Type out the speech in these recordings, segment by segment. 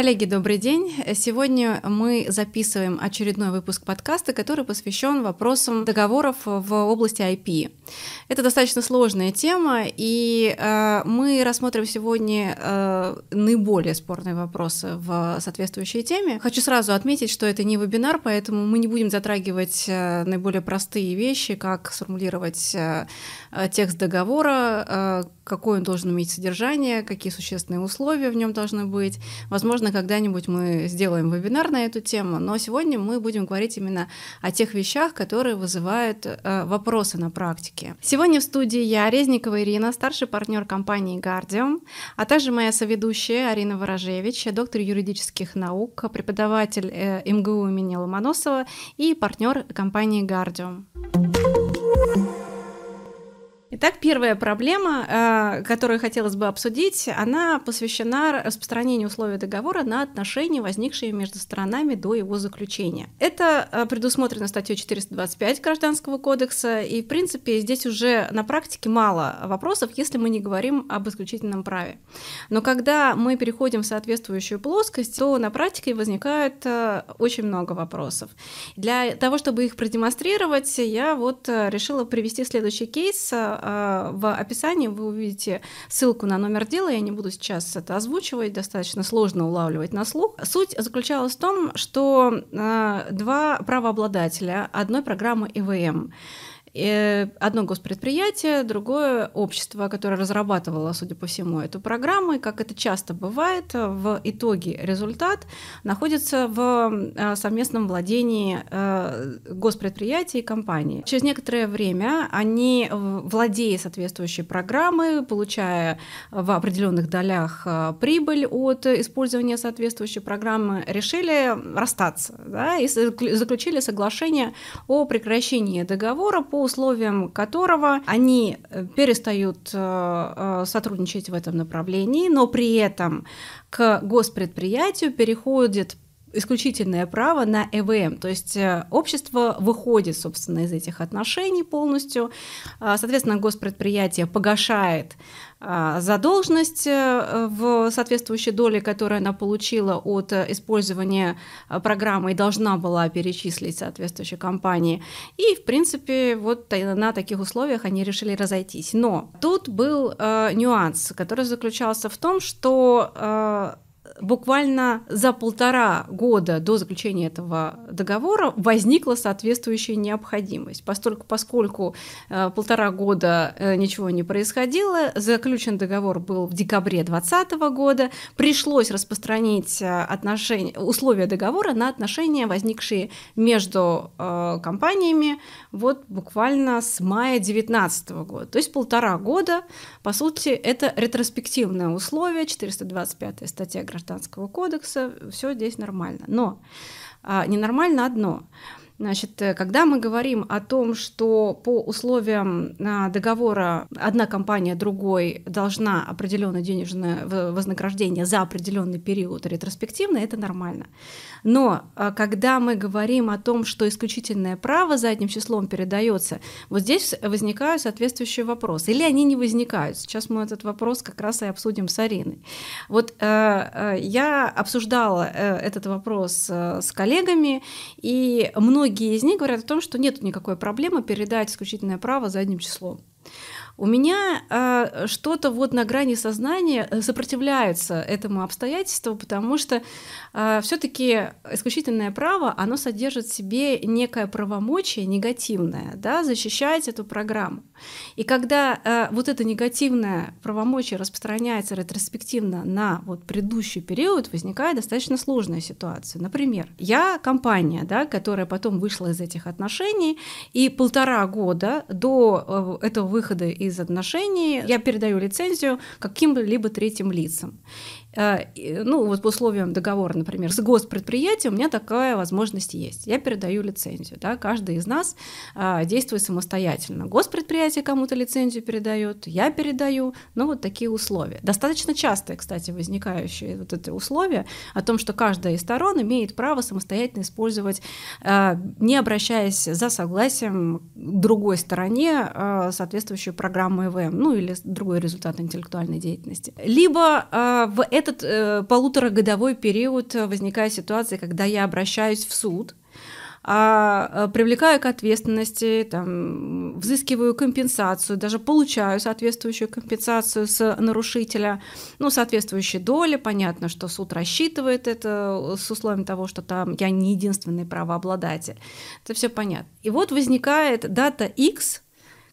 Коллеги, добрый день. Сегодня мы записываем очередной выпуск подкаста, который посвящен вопросам договоров в области IP. Это достаточно сложная тема, и э, мы рассмотрим сегодня э, наиболее спорные вопросы в соответствующей теме. Хочу сразу отметить, что это не вебинар, поэтому мы не будем затрагивать э, наиболее простые вещи, как сформулировать э, текст договора, э, какое он должен иметь содержание, какие существенные условия в нем должны быть. Возможно, когда-нибудь мы сделаем вебинар на эту тему, но сегодня мы будем говорить именно о тех вещах, которые вызывают э, вопросы на практике. Сегодня в студии я, Резникова Ирина, старший партнер компании Guardium, а также моя соведущая Арина Ворожевич, доктор юридических наук, преподаватель э, МГУ имени Ломоносова и партнер компании Guardium. Итак, первая проблема, э, которую хотелось бы обсудить, она посвящена распространению условий договора на отношения, возникшие между сторонами до его заключения. Это э, предусмотрено статьей 425 Гражданского кодекса, и, в принципе, здесь уже на практике мало вопросов, если мы не говорим об исключительном праве. Но когда мы переходим в соответствующую плоскость, то на практике возникает э, очень много вопросов. Для того, чтобы их продемонстрировать, я вот решила привести следующий кейс Э, в описании вы увидите ссылку на номер дела, я не буду сейчас это озвучивать, достаточно сложно улавливать на слух. Суть заключалась в том, что э, два правообладателя одной программы ИВМ одно госпредприятие, другое общество, которое разрабатывало, судя по всему, эту программу. И как это часто бывает, в итоге результат находится в э, совместном владении э, госпредприятия и компании. Через некоторое время они, владея соответствующей программой, получая в определенных долях э, прибыль от использования соответствующей программы, решили расстаться да, и заключили соглашение о прекращении договора по условиям которого они э, перестают э, э, сотрудничать в этом направлении, но при этом к госпредприятию переходит исключительное право на ЭВМ, то есть общество выходит, собственно, из этих отношений полностью, соответственно, госпредприятие погашает а, задолженность э, в соответствующей доле, которую она получила от использования а, программы и должна была перечислить соответствующей компании. И, в принципе, вот на таких условиях они решили разойтись. Но тут был э, нюанс, который заключался в том, что э, буквально за полтора года до заключения этого договора возникла соответствующая необходимость. Поскольку, поскольку э, полтора года э, ничего не происходило, заключен договор был в декабре 2020 года, пришлось распространить э, отношения, условия договора на отношения, возникшие между компаниями вот буквально с мая 2019 года. То есть полтора года, по сути, это ретроспективное условие, 425 статья гражданского гражданского кодекса, все здесь нормально. Но а, ненормально одно. Значит, э, когда мы говорим о том, что по условиям а, договора одна компания другой должна определенное денежное вознаграждение за определенный период ретроспективно, это нормально. Но а, когда мы говорим о том, что исключительное право задним числом передается, вот здесь возникают соответствующие вопросы. Или они не возникают. Сейчас мы этот вопрос как раз и обсудим с Ариной. Вот э, э, я обсуждала э, этот вопрос с коллегами, и многие из них говорят о том, что нет никакой проблемы передать исключительное право задним числом. У меня э, что-то вот на грани сознания э, сопротивляется этому обстоятельству, потому что э, все-таки исключительное право, оно содержит в себе некое правомочие негативное, да, защищать эту программу. И когда э, вот это негативное правомочие распространяется ретроспективно на вот предыдущий период, возникает достаточно сложная ситуация. Например, я компания, да, которая потом вышла из этих отношений, и полтора года до э, этого выхода из отношений я передаю лицензию каким-либо третьим лицам. Э, ну, вот по условиям договора, например, с госпредприятием у меня такая возможность есть. Я передаю лицензию. Да? Каждый из нас а, действует самостоятельно. Госпредприятие кому-то лицензию передает, я передаю. Ну, вот такие условия. Достаточно часто, кстати, возникающие вот эти условия о том, что каждая из сторон имеет право самостоятельно использовать, а, не обращаясь за согласием другой стороне а, соответствующую программу ЭВМ, ну или другой результат интеллектуальной деятельности. Либо в этот э, полуторагодовой период возникает ситуация, когда я обращаюсь в суд, а, э, привлекаю к ответственности, там, взыскиваю компенсацию, даже получаю соответствующую компенсацию с нарушителя, ну, соответствующей доли, понятно, что суд рассчитывает это с условием того, что там я не единственный правообладатель, это все понятно. И вот возникает дата X,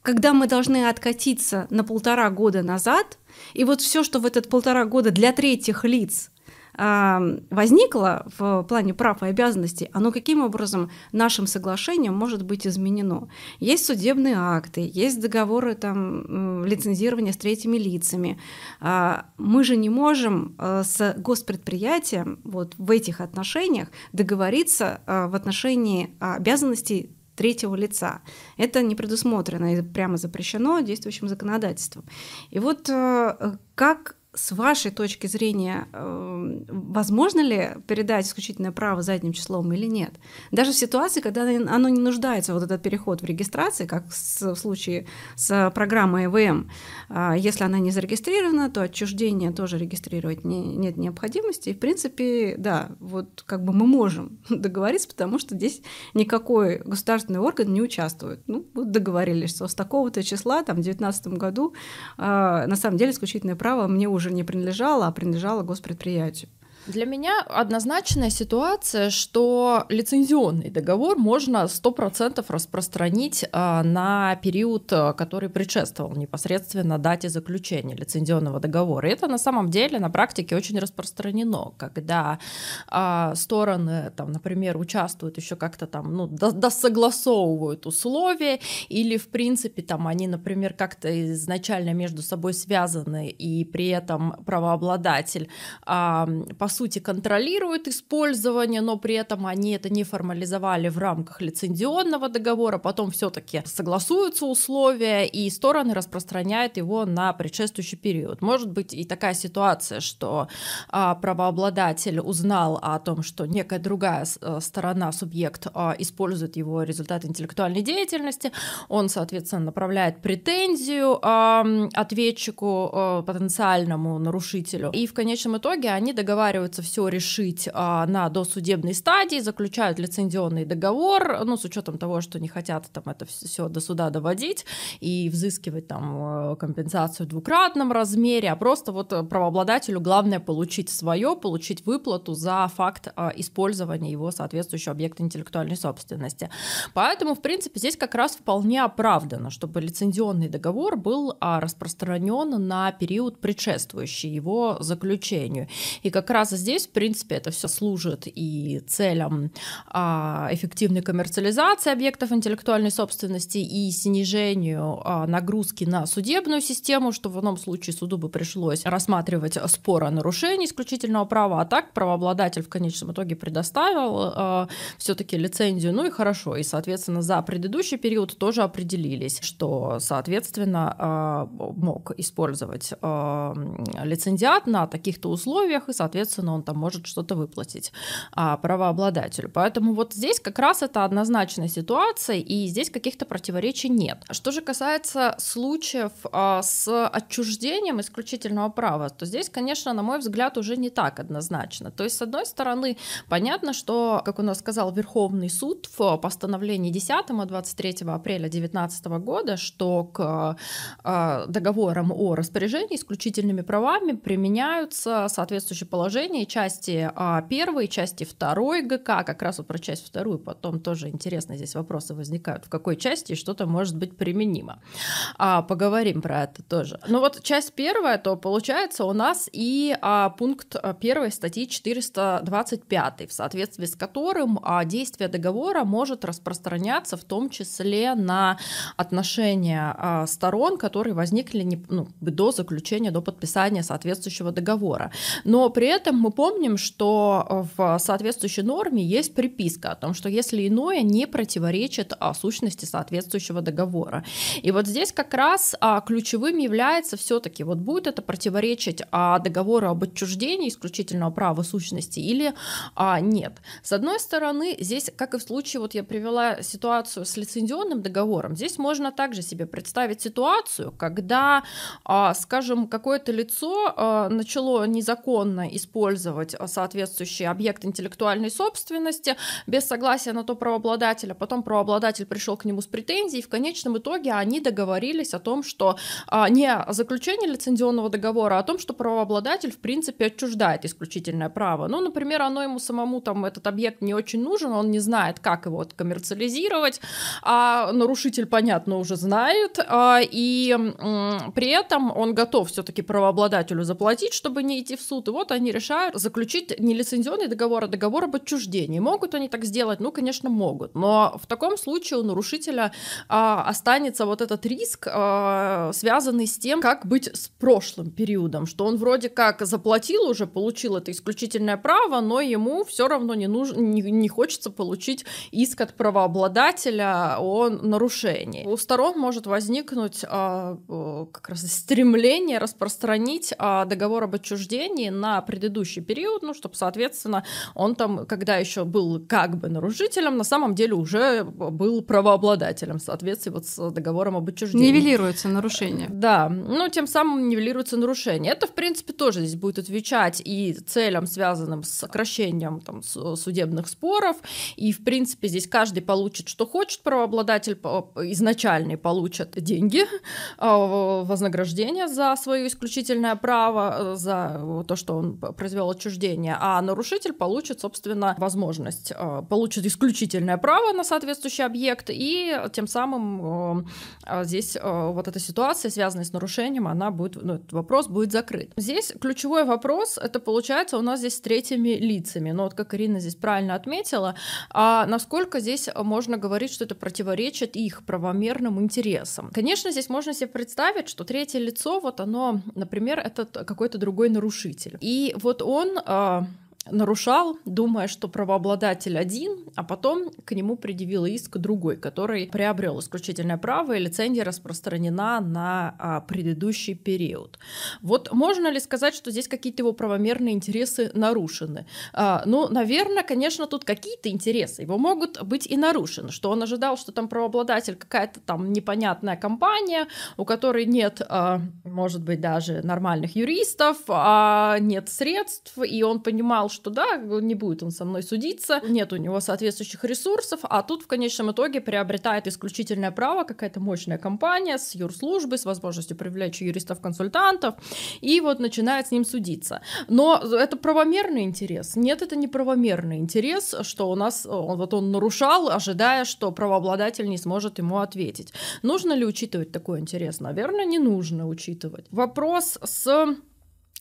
когда мы должны откатиться на полтора года назад, и вот все, что в этот полтора года для третьих лиц возникло в плане прав и обязанностей, оно каким образом нашим соглашением может быть изменено. Есть судебные акты, есть договоры там, лицензирования с третьими лицами. А, мы же не можем э, с госпредприятием вот в этих отношениях договориться э, в отношении обязанностей третьего лица. Это не предусмотрено и прямо запрещено действующим законодательством. И вот э, как с вашей точки зрения, эм, возможно ли передать исключительное право задним числом или нет? Даже в ситуации, когда оно не нуждается, вот этот переход в регистрации, как в случае с программой ЭВМ, а, если она не зарегистрирована, то отчуждение тоже регистрировать не, нет необходимости. И, в принципе, да, вот как бы мы можем договориться, потому что здесь никакой государственный орган не участвует. Ну, договорились, что с такого-то числа, там, в 2019 году, а, на самом деле исключительное право мне уже уже не принадлежала, а принадлежала госпредприятию. Для меня однозначная ситуация, что лицензионный договор можно 100% распространить а, на период, а, который предшествовал непосредственно дате заключения лицензионного договора. И это на самом деле на практике очень распространено, когда а, стороны, там, например, участвуют еще как-то там, ну, досогласовывают условия, или, в принципе, там они, например, как-то изначально между собой связаны, и при этом правообладатель по сути, контролируют использование, но при этом они это не формализовали в рамках лицензионного договора, потом все-таки согласуются условия, и стороны распространяют его на предшествующий период. Может быть и такая ситуация, что а, правообладатель узнал о том, что некая другая э, сторона, субъект, а, использует его результат интеллектуальной деятельности, он, соответственно, направляет претензию а, ответчику, а, потенциальному нарушителю, и в конечном итоге они договариваются договариваются все решить а, на досудебной стадии, заключают лицензионный договор, ну, с учетом того, что не хотят там это все до суда доводить и взыскивать там э, компенсацию в двукратном размере, а просто вот правообладателю главное получить свое, получить выплату за факт а, использования его соответствующего объекта интеллектуальной собственности. Поэтому, в принципе, здесь как раз вполне оправдано, чтобы лицензионный договор был а, распространен на период предшествующий его заключению. И как раз здесь, в принципе, это все служит и целям а, эффективной коммерциализации объектов интеллектуальной собственности и снижению а, нагрузки на судебную систему, что в одном случае суду бы пришлось рассматривать спор о нарушении исключительного права, а так правообладатель в конечном итоге предоставил а, все-таки лицензию, ну и хорошо, и, соответственно, за предыдущий период тоже определились, что, соответственно, а, мог использовать а, лицензиат на таких-то условиях и, соответственно, соответственно, он там может что-то выплатить а, правообладателю. Поэтому вот здесь как раз это однозначная ситуация, и здесь каких-то противоречий нет. Что же касается случаев а, с отчуждением исключительного права, то здесь, конечно, на мой взгляд, уже не так однозначно. То есть, с одной стороны, понятно, что, как у нас сказал Верховный суд в постановлении 10 23 апреля 2019 года, что к а, договорам о распоряжении исключительными правами применяются соответствующие положения положении части а, первой, части второй ГК, как раз вот про часть вторую, потом тоже интересно здесь вопросы возникают, в какой части что-то может быть применимо. А, поговорим про это тоже. Ну вот часть первая, то получается у нас и а, пункт а, первой статьи 425, в соответствии с которым а, действие договора может распространяться в том числе на отношения а, сторон, которые возникли не, ну, до заключения, до подписания соответствующего договора. Но при этом мы помним, что в соответствующей норме есть приписка о том, что если иное не противоречит а, сущности соответствующего договора. И вот здесь как раз а, ключевым является все-таки, вот будет это противоречить а, договору об отчуждении исключительного права сущности или нет. С одной стороны, здесь, как и в случае, вот я привела ситуацию с лицензионным договором, здесь можно также себе представить ситуацию, когда, скажем, какое-то лицо начало незаконно использовать соответствующий объект интеллектуальной собственности без согласия на то правообладателя, потом правообладатель пришел к нему с претензией, и в конечном итоге они договорились о том, что а, не о заключении лицензионного договора, а о том, что правообладатель в принципе отчуждает исключительное право. Ну, например, оно ему самому там этот объект не очень нужен, он не знает, как его коммерциализировать, а нарушитель, понятно, уже знает, а, и при этом он готов все-таки правообладателю заплатить, чтобы не идти в суд. И вот они решают заключить не лицензионный договор, а договор об отчуждении. Могут они так сделать? Ну, конечно, могут. Но в таком случае у нарушителя а, останется вот этот риск, а, связанный с тем, как быть с прошлым периодом, что он вроде как заплатил уже, получил это исключительное право, но ему все равно не, нужно, не, не хочется получить иск от правообладателя о нарушении. У сторон может возникнуть а, как раз стремление распространить а, договор об отчуждении на предыдущий период, ну, чтобы, соответственно, он там, когда еще был как бы нарушителем, на самом деле уже был правообладателем в соответствии вот с договором об отчуждении. Нивелируется нарушение. Да, ну, тем самым нивелируется нарушение. Это, в принципе, тоже здесь будет отвечать и целям, связанным с сокращением там, судебных споров, и, в принципе, здесь каждый получит, что хочет, правообладатель изначальный получит деньги, а, вознаграждение за свое исключительное право, за то, что он произвел отчуждение, а нарушитель получит, собственно, возможность, а, получит исключительное право на соответствующий объект, и тем самым а, здесь вот эта ситуация, связанная с нарушением, она будет, ну, этот вопрос будет закрыт. Здесь ключевой вопрос, это получается у нас здесь с третьими лицами, но вот как Ирина здесь правильно отметила, а насколько здесь можно говорить, что это противоречит их правомерным интересам. Конечно, здесь можно себе представить, что третье лицо, вот оно, например, это какой-то другой нарушитель. И вот Un uh, нарушал, думая, что правообладатель один, а потом к нему предъявил иск другой, который приобрел исключительное право, и лицензия распространена на а, предыдущий период. Вот можно ли сказать, что здесь какие-то его правомерные интересы нарушены? А, ну, наверное, конечно, тут какие-то интересы его могут быть и нарушены, что он ожидал, что там правообладатель какая-то там непонятная компания, у которой нет, а, может быть, даже нормальных юристов, а нет средств, и он понимал, что да, не будет он со мной судиться, нет у него соответствующих ресурсов, а тут в конечном итоге приобретает исключительное право какая-то мощная компания с юрслужбой, с возможностью привлечь юристов-консультантов, и вот начинает с ним судиться. Но это правомерный интерес? Нет, это не правомерный интерес, что у нас он, вот он нарушал, ожидая, что правообладатель не сможет ему ответить. Нужно ли учитывать такой интерес? Наверное, не нужно учитывать. Вопрос с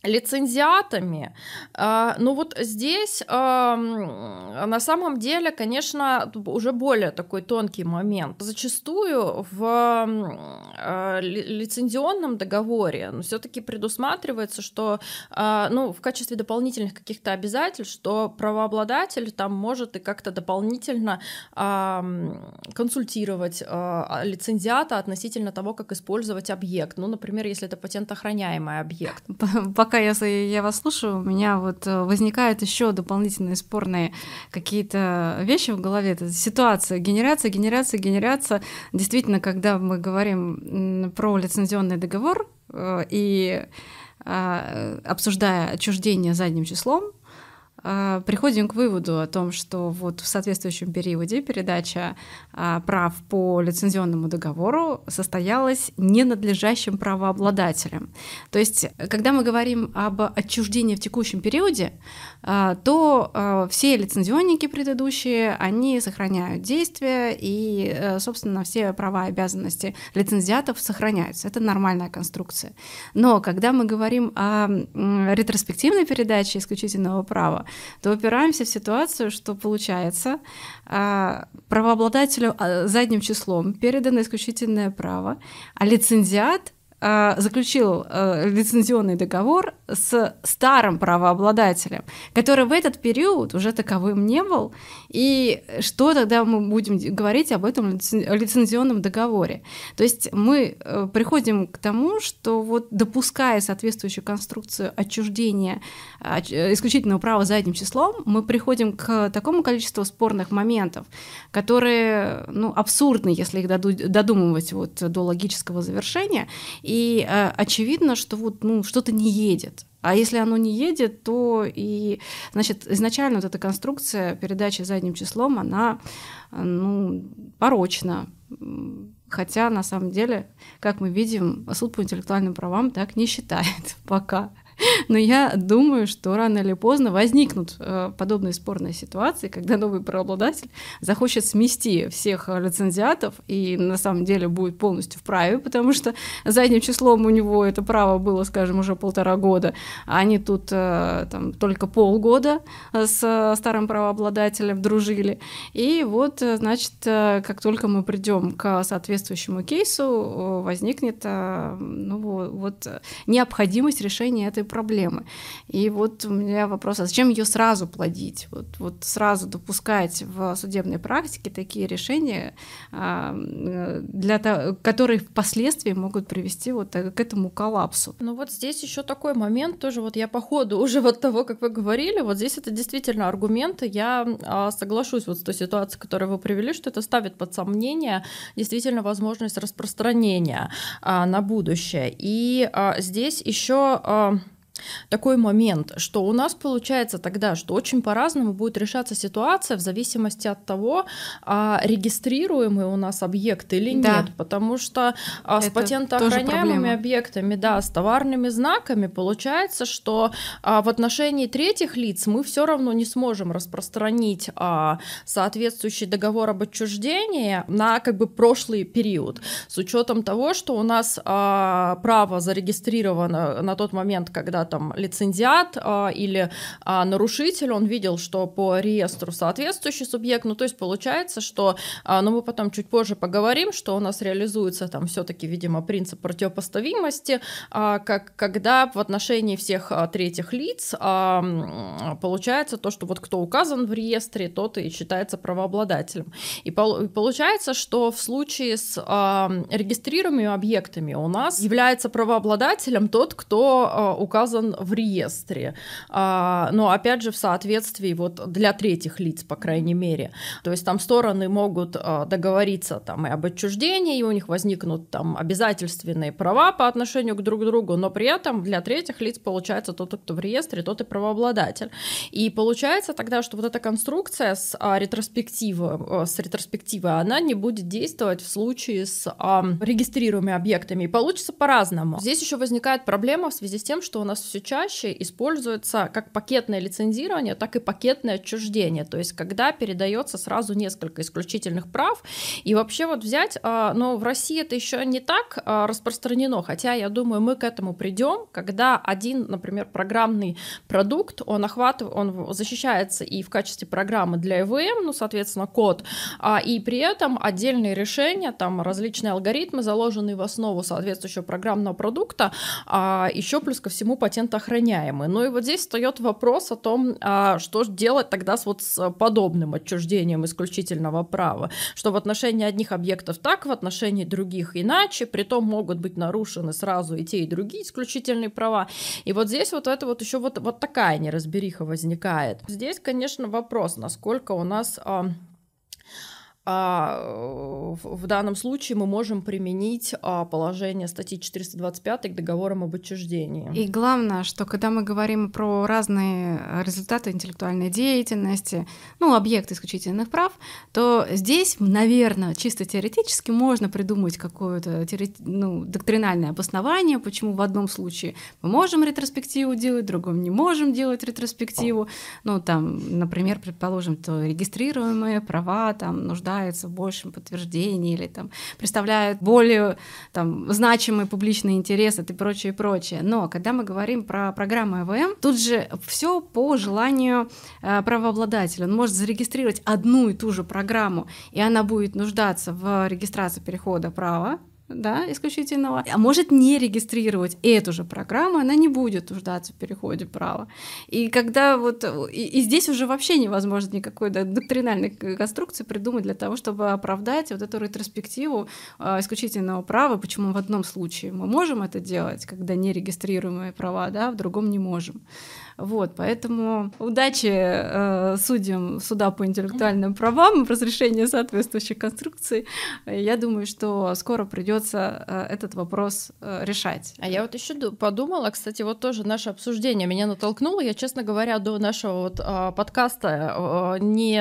лицензиатами. А, ну вот здесь на самом деле, конечно, уже более такой тонкий момент. Зачастую в а, лицензионном договоре ну, все-таки предусматривается, что а, ну, в качестве дополнительных каких-то обязательств, что правообладатель там может и как-то дополнительно консультировать лицензиата относительно того, как использовать объект. Ну, например, если это патентоохраняемый объект. Пока пока я, я вас слушаю, у меня вот э, возникают еще дополнительные спорные какие-то вещи в голове. Это ситуация, генерация, генерация, генерация. Действительно, когда мы говорим про лицензионный договор э, и а, обсуждая отчуждение задним числом, приходим к выводу о том, что вот в соответствующем периоде передача а, прав по лицензионному договору состоялась ненадлежащим правообладателем. То есть, когда мы говорим об отчуждении в текущем периоде, а, то все лицензионники предыдущие, они сохраняют действия, и, э, собственно, все права и обязанности лицензиатов сохраняются. Это нормальная конструкция. Но когда мы говорим о ретроспективной передаче исключительного права, то упираемся в ситуацию, что получается а, правообладателю а, задним числом передано исключительное право, а лицензиат заключил э, лицензионный договор с старым правообладателем, который в этот период уже таковым не был, и что тогда мы будем говорить об этом лицензионном договоре? То есть мы э, приходим к тому, что вот допуская соответствующую конструкцию отчуждения исключительного права задним числом, мы приходим к такому количеству спорных моментов, которые ну, абсурдны, если их додумывать вот до логического завершения, и э, очевидно, что вот ну, что-то не едет. А если оно не едет, то и, значит, изначально вот эта конструкция передачи задним числом, она, ну, порочна. Хотя, на самом деле, как мы видим, суд по интеллектуальным правам так не считает пока. Но я думаю, что рано или поздно возникнут э, подобные спорные ситуации, когда новый правообладатель захочет смести всех лицензиатов и на самом деле будет полностью вправе, потому что задним числом у него это право было, скажем, уже полтора года, а они тут э, там, только полгода с старым правообладателем дружили. И вот, значит, э, как только мы придем к соответствующему кейсу, возникнет ну, вот, необходимость решения этой проблемы. И вот у меня вопрос, а зачем ее сразу плодить? Вот, вот сразу допускать в судебной практике такие решения, а, для того, которые впоследствии могут привести вот к этому коллапсу. Ну вот здесь еще такой момент тоже, вот я по ходу уже вот того, как вы говорили, вот здесь это действительно аргументы, я а, соглашусь вот с той ситуацией, которую вы привели, что это ставит под сомнение действительно возможность распространения а, на будущее. И здесь еще такой момент, что у нас получается тогда, что очень по-разному будет решаться ситуация в зависимости от того, а, регистрируемый у нас объект или да. нет, потому что а, с патентоохраняемыми объектами, да, с товарными знаками получается, что а, в отношении третьих лиц мы все равно не сможем распространить соответствующий договор об отчуждении на как бы прошлый период, с учетом того, что у нас право зарегистрировано на тот момент, когда там лицензиат а, или а, нарушитель, он видел, что по реестру соответствующий субъект, ну то есть получается, что, а, ну мы потом чуть позже поговорим, что у нас реализуется там все-таки, видимо, принцип противопоставимости, а, как когда в отношении всех а, третьих лиц а, получается то, что вот кто указан в реестре, тот и считается правообладателем. И, пол, и получается, что в случае с а, регистрируемыми объектами у нас является правообладателем тот, кто а, указан указан в реестре, а, но опять же в соответствии вот для третьих лиц, по крайней мере. То есть там стороны могут а, договориться там и об отчуждении, и у них возникнут там обязательственные права по отношению к друг другу, но при этом для третьих лиц получается тот, кто в реестре, тот и правообладатель. И получается тогда, что вот эта конструкция с а, ретроспективой, с ретроспективой, она не будет действовать в случае с регистрируемыми объектами. И получится по-разному. Здесь еще возникает проблема в связи с тем, что у нас все чаще используется как пакетное лицензирование, так и пакетное отчуждение. То есть когда передается сразу несколько исключительных прав. И вообще вот взять, а, но в России это еще не так а, распространено, хотя я думаю, мы к этому придем, когда один, например, программный продукт, он охватывает, он защищается и в качестве программы для ЭВМ, ну, соответственно, код, а, и при этом отдельные решения, там различные алгоритмы, заложенные в основу соответствующего программного продукта, еще плюс ко всему по патентоохраняемы. Ну и вот здесь встает вопрос о том, а что делать тогда с вот с подобным отчуждением исключительного права, что в отношении одних объектов так, в отношении других иначе, при том могут быть нарушены сразу и те, и другие исключительные права. И вот здесь вот это вот еще вот, вот такая неразбериха возникает. Здесь, конечно, вопрос, насколько у нас а, в данном случае мы можем применить а, положение статьи 425 к договорам об отчуждении. И главное, что когда мы говорим про разные результаты интеллектуальной деятельности, ну, объекты исключительных прав, то здесь, наверное, чисто теоретически можно придумать какое-то ну, доктринальное обоснование, почему в одном случае мы можем ретроспективу делать, в другом не можем делать ретроспективу. Ну, там, например, предположим, то регистрируемые права там нужда нуждается в большем подтверждении или там представляют более там, значимый публичный интерес и прочее, и прочее. Но когда мы говорим про программу ЭВМ, тут же все по желанию э, правообладателя. Он может зарегистрировать одну и ту же программу, и она будет нуждаться в регистрации перехода права, да, исключительного, а может не регистрировать эту же программу, она не будет нуждаться в переходе права. И когда вот, и, и здесь уже вообще невозможно никакой доктринальной конструкции придумать для того, чтобы оправдать вот эту ретроспективу э, исключительного права, почему в одном случае мы можем это делать, когда не регистрируемые права, да, в другом не можем. Вот, поэтому удачи э, судьям суда по интеллектуальным правам в разрешении соответствующих конструкций. Я думаю, что скоро придется э, этот вопрос э, решать. А я вот еще подумала, кстати, вот тоже наше обсуждение меня натолкнуло. Я, честно говоря, до нашего вот э, подкаста э, не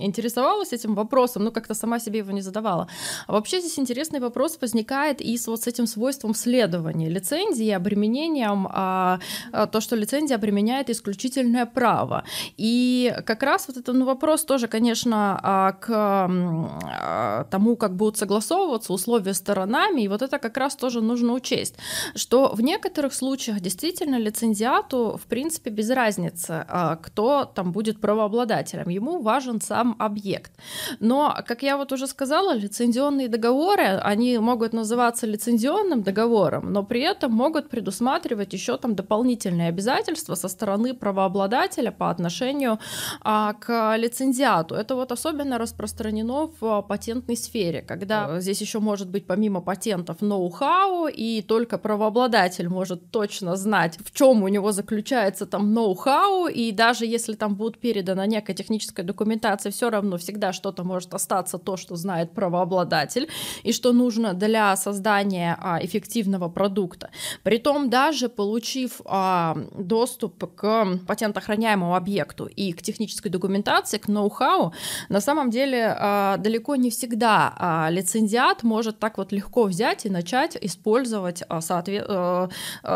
интересовалась этим вопросом, ну как-то сама себе его не задавала. А вообще здесь интересный вопрос возникает и с вот с этим свойством следования лицензии, обременением, а, а, то, что лицензия обременяет применяет исключительное право. И как раз вот этот ну, вопрос тоже, конечно, а, к а, тому, как будут согласовываться условия сторонами, и вот это как раз тоже нужно учесть, что в некоторых случаях действительно лицензиату, в принципе, без разницы, а, кто там будет правообладателем, ему важен сам объект. Но, как я вот уже сказала, лицензионные договоры, они могут называться лицензионным договором, но при этом могут предусматривать еще там дополнительные обязательства со стороны правообладателя по отношению а, к лицензиату. Это вот особенно распространено в патентной сфере, когда здесь еще может быть помимо патентов ноу-хау, и только правообладатель может точно знать, в чем у него заключается там ноу-хау, и даже если там будет передана некая техническая документация, все равно всегда что-то может остаться то, что знает правообладатель, и что нужно для создания а, эффективного продукта. Притом даже получив а, доступ к патентоохраняемому объекту и к технической документации, к ноу-хау, на самом деле а, далеко не всегда а, лицензиат может так вот легко взять и начать использовать а, э,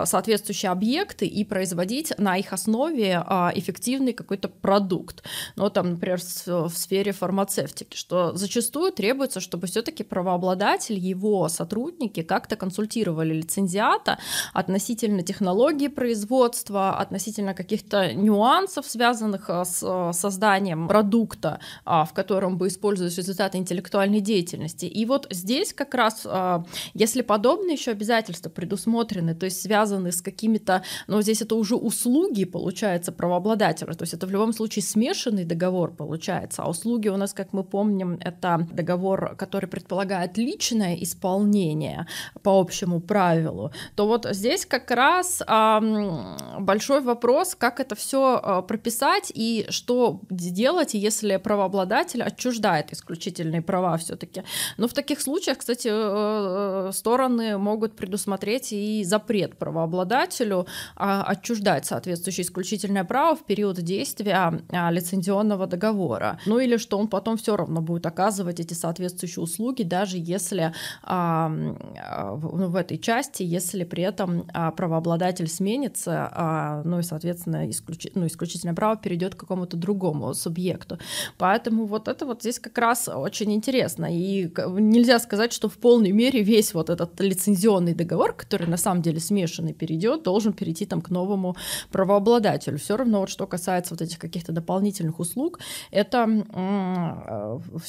соответствующие объекты и производить на их основе эффективный какой-то продукт. Ну, там, например, в сфере фармацевтики, что зачастую требуется, чтобы все-таки правообладатель, его сотрудники как-то консультировали лицензиата относительно технологии производства, относительно относительно каких-то нюансов, связанных а, с а, созданием продукта, а, в котором бы использовались результаты интеллектуальной деятельности. И вот здесь как раз, если подобные еще обязательства предусмотрены, то есть связаны с какими-то, но здесь это уже услуги, получается, правообладателя, то есть это в любом случае смешанный договор получается, а услуги у нас, как мы помним, это договор, который предполагает личное исполнение по общему правилу, то вот здесь как раз большой вопрос вопрос, как это все э, прописать и что делать, если правообладатель отчуждает исключительные права все-таки. Но в таких случаях, кстати, э, э, стороны могут предусмотреть и запрет правообладателю а, отчуждать соответствующее исключительное право в период действия а, лицензионного договора. Ну или что он потом все равно будет оказывать эти соответствующие услуги, даже если а, ну, в этой части, если при этом правообладатель сменится, ну и соответственно, исключ... ну, исключительное право перейдет к какому-то другому субъекту. Поэтому вот это вот здесь как раз очень интересно. И нельзя сказать, что в полной мере весь вот этот лицензионный договор, который на самом деле смешанный, перейдет, должен перейти там к новому правообладателю. Все равно вот что касается вот этих каких-то дополнительных услуг, это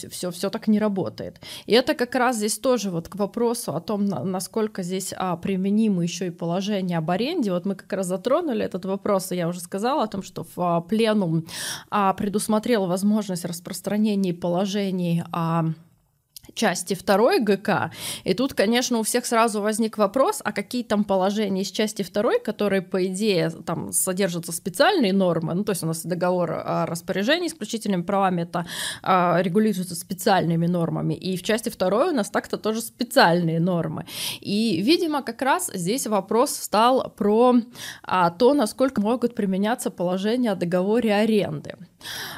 все, э, все так не работает. И это как раз здесь тоже вот к вопросу о том, насколько здесь а, применимы еще и положение об аренде. Вот мы как раз затронули этот вопрос вопроса я уже сказала о том, что в а, пленум а, предусмотрел возможность распространения положений о части 2 ГК. И тут, конечно, у всех сразу возник вопрос, а какие там положения из части 2, которые, по идее, там содержатся специальные нормы, ну, то есть у нас договор о распоряжении исключительными правами, это а, регулируется специальными нормами, и в части 2 у нас так-то тоже специальные нормы. И, видимо, как раз здесь вопрос стал про а, то, насколько могут применяться положения о договоре аренды.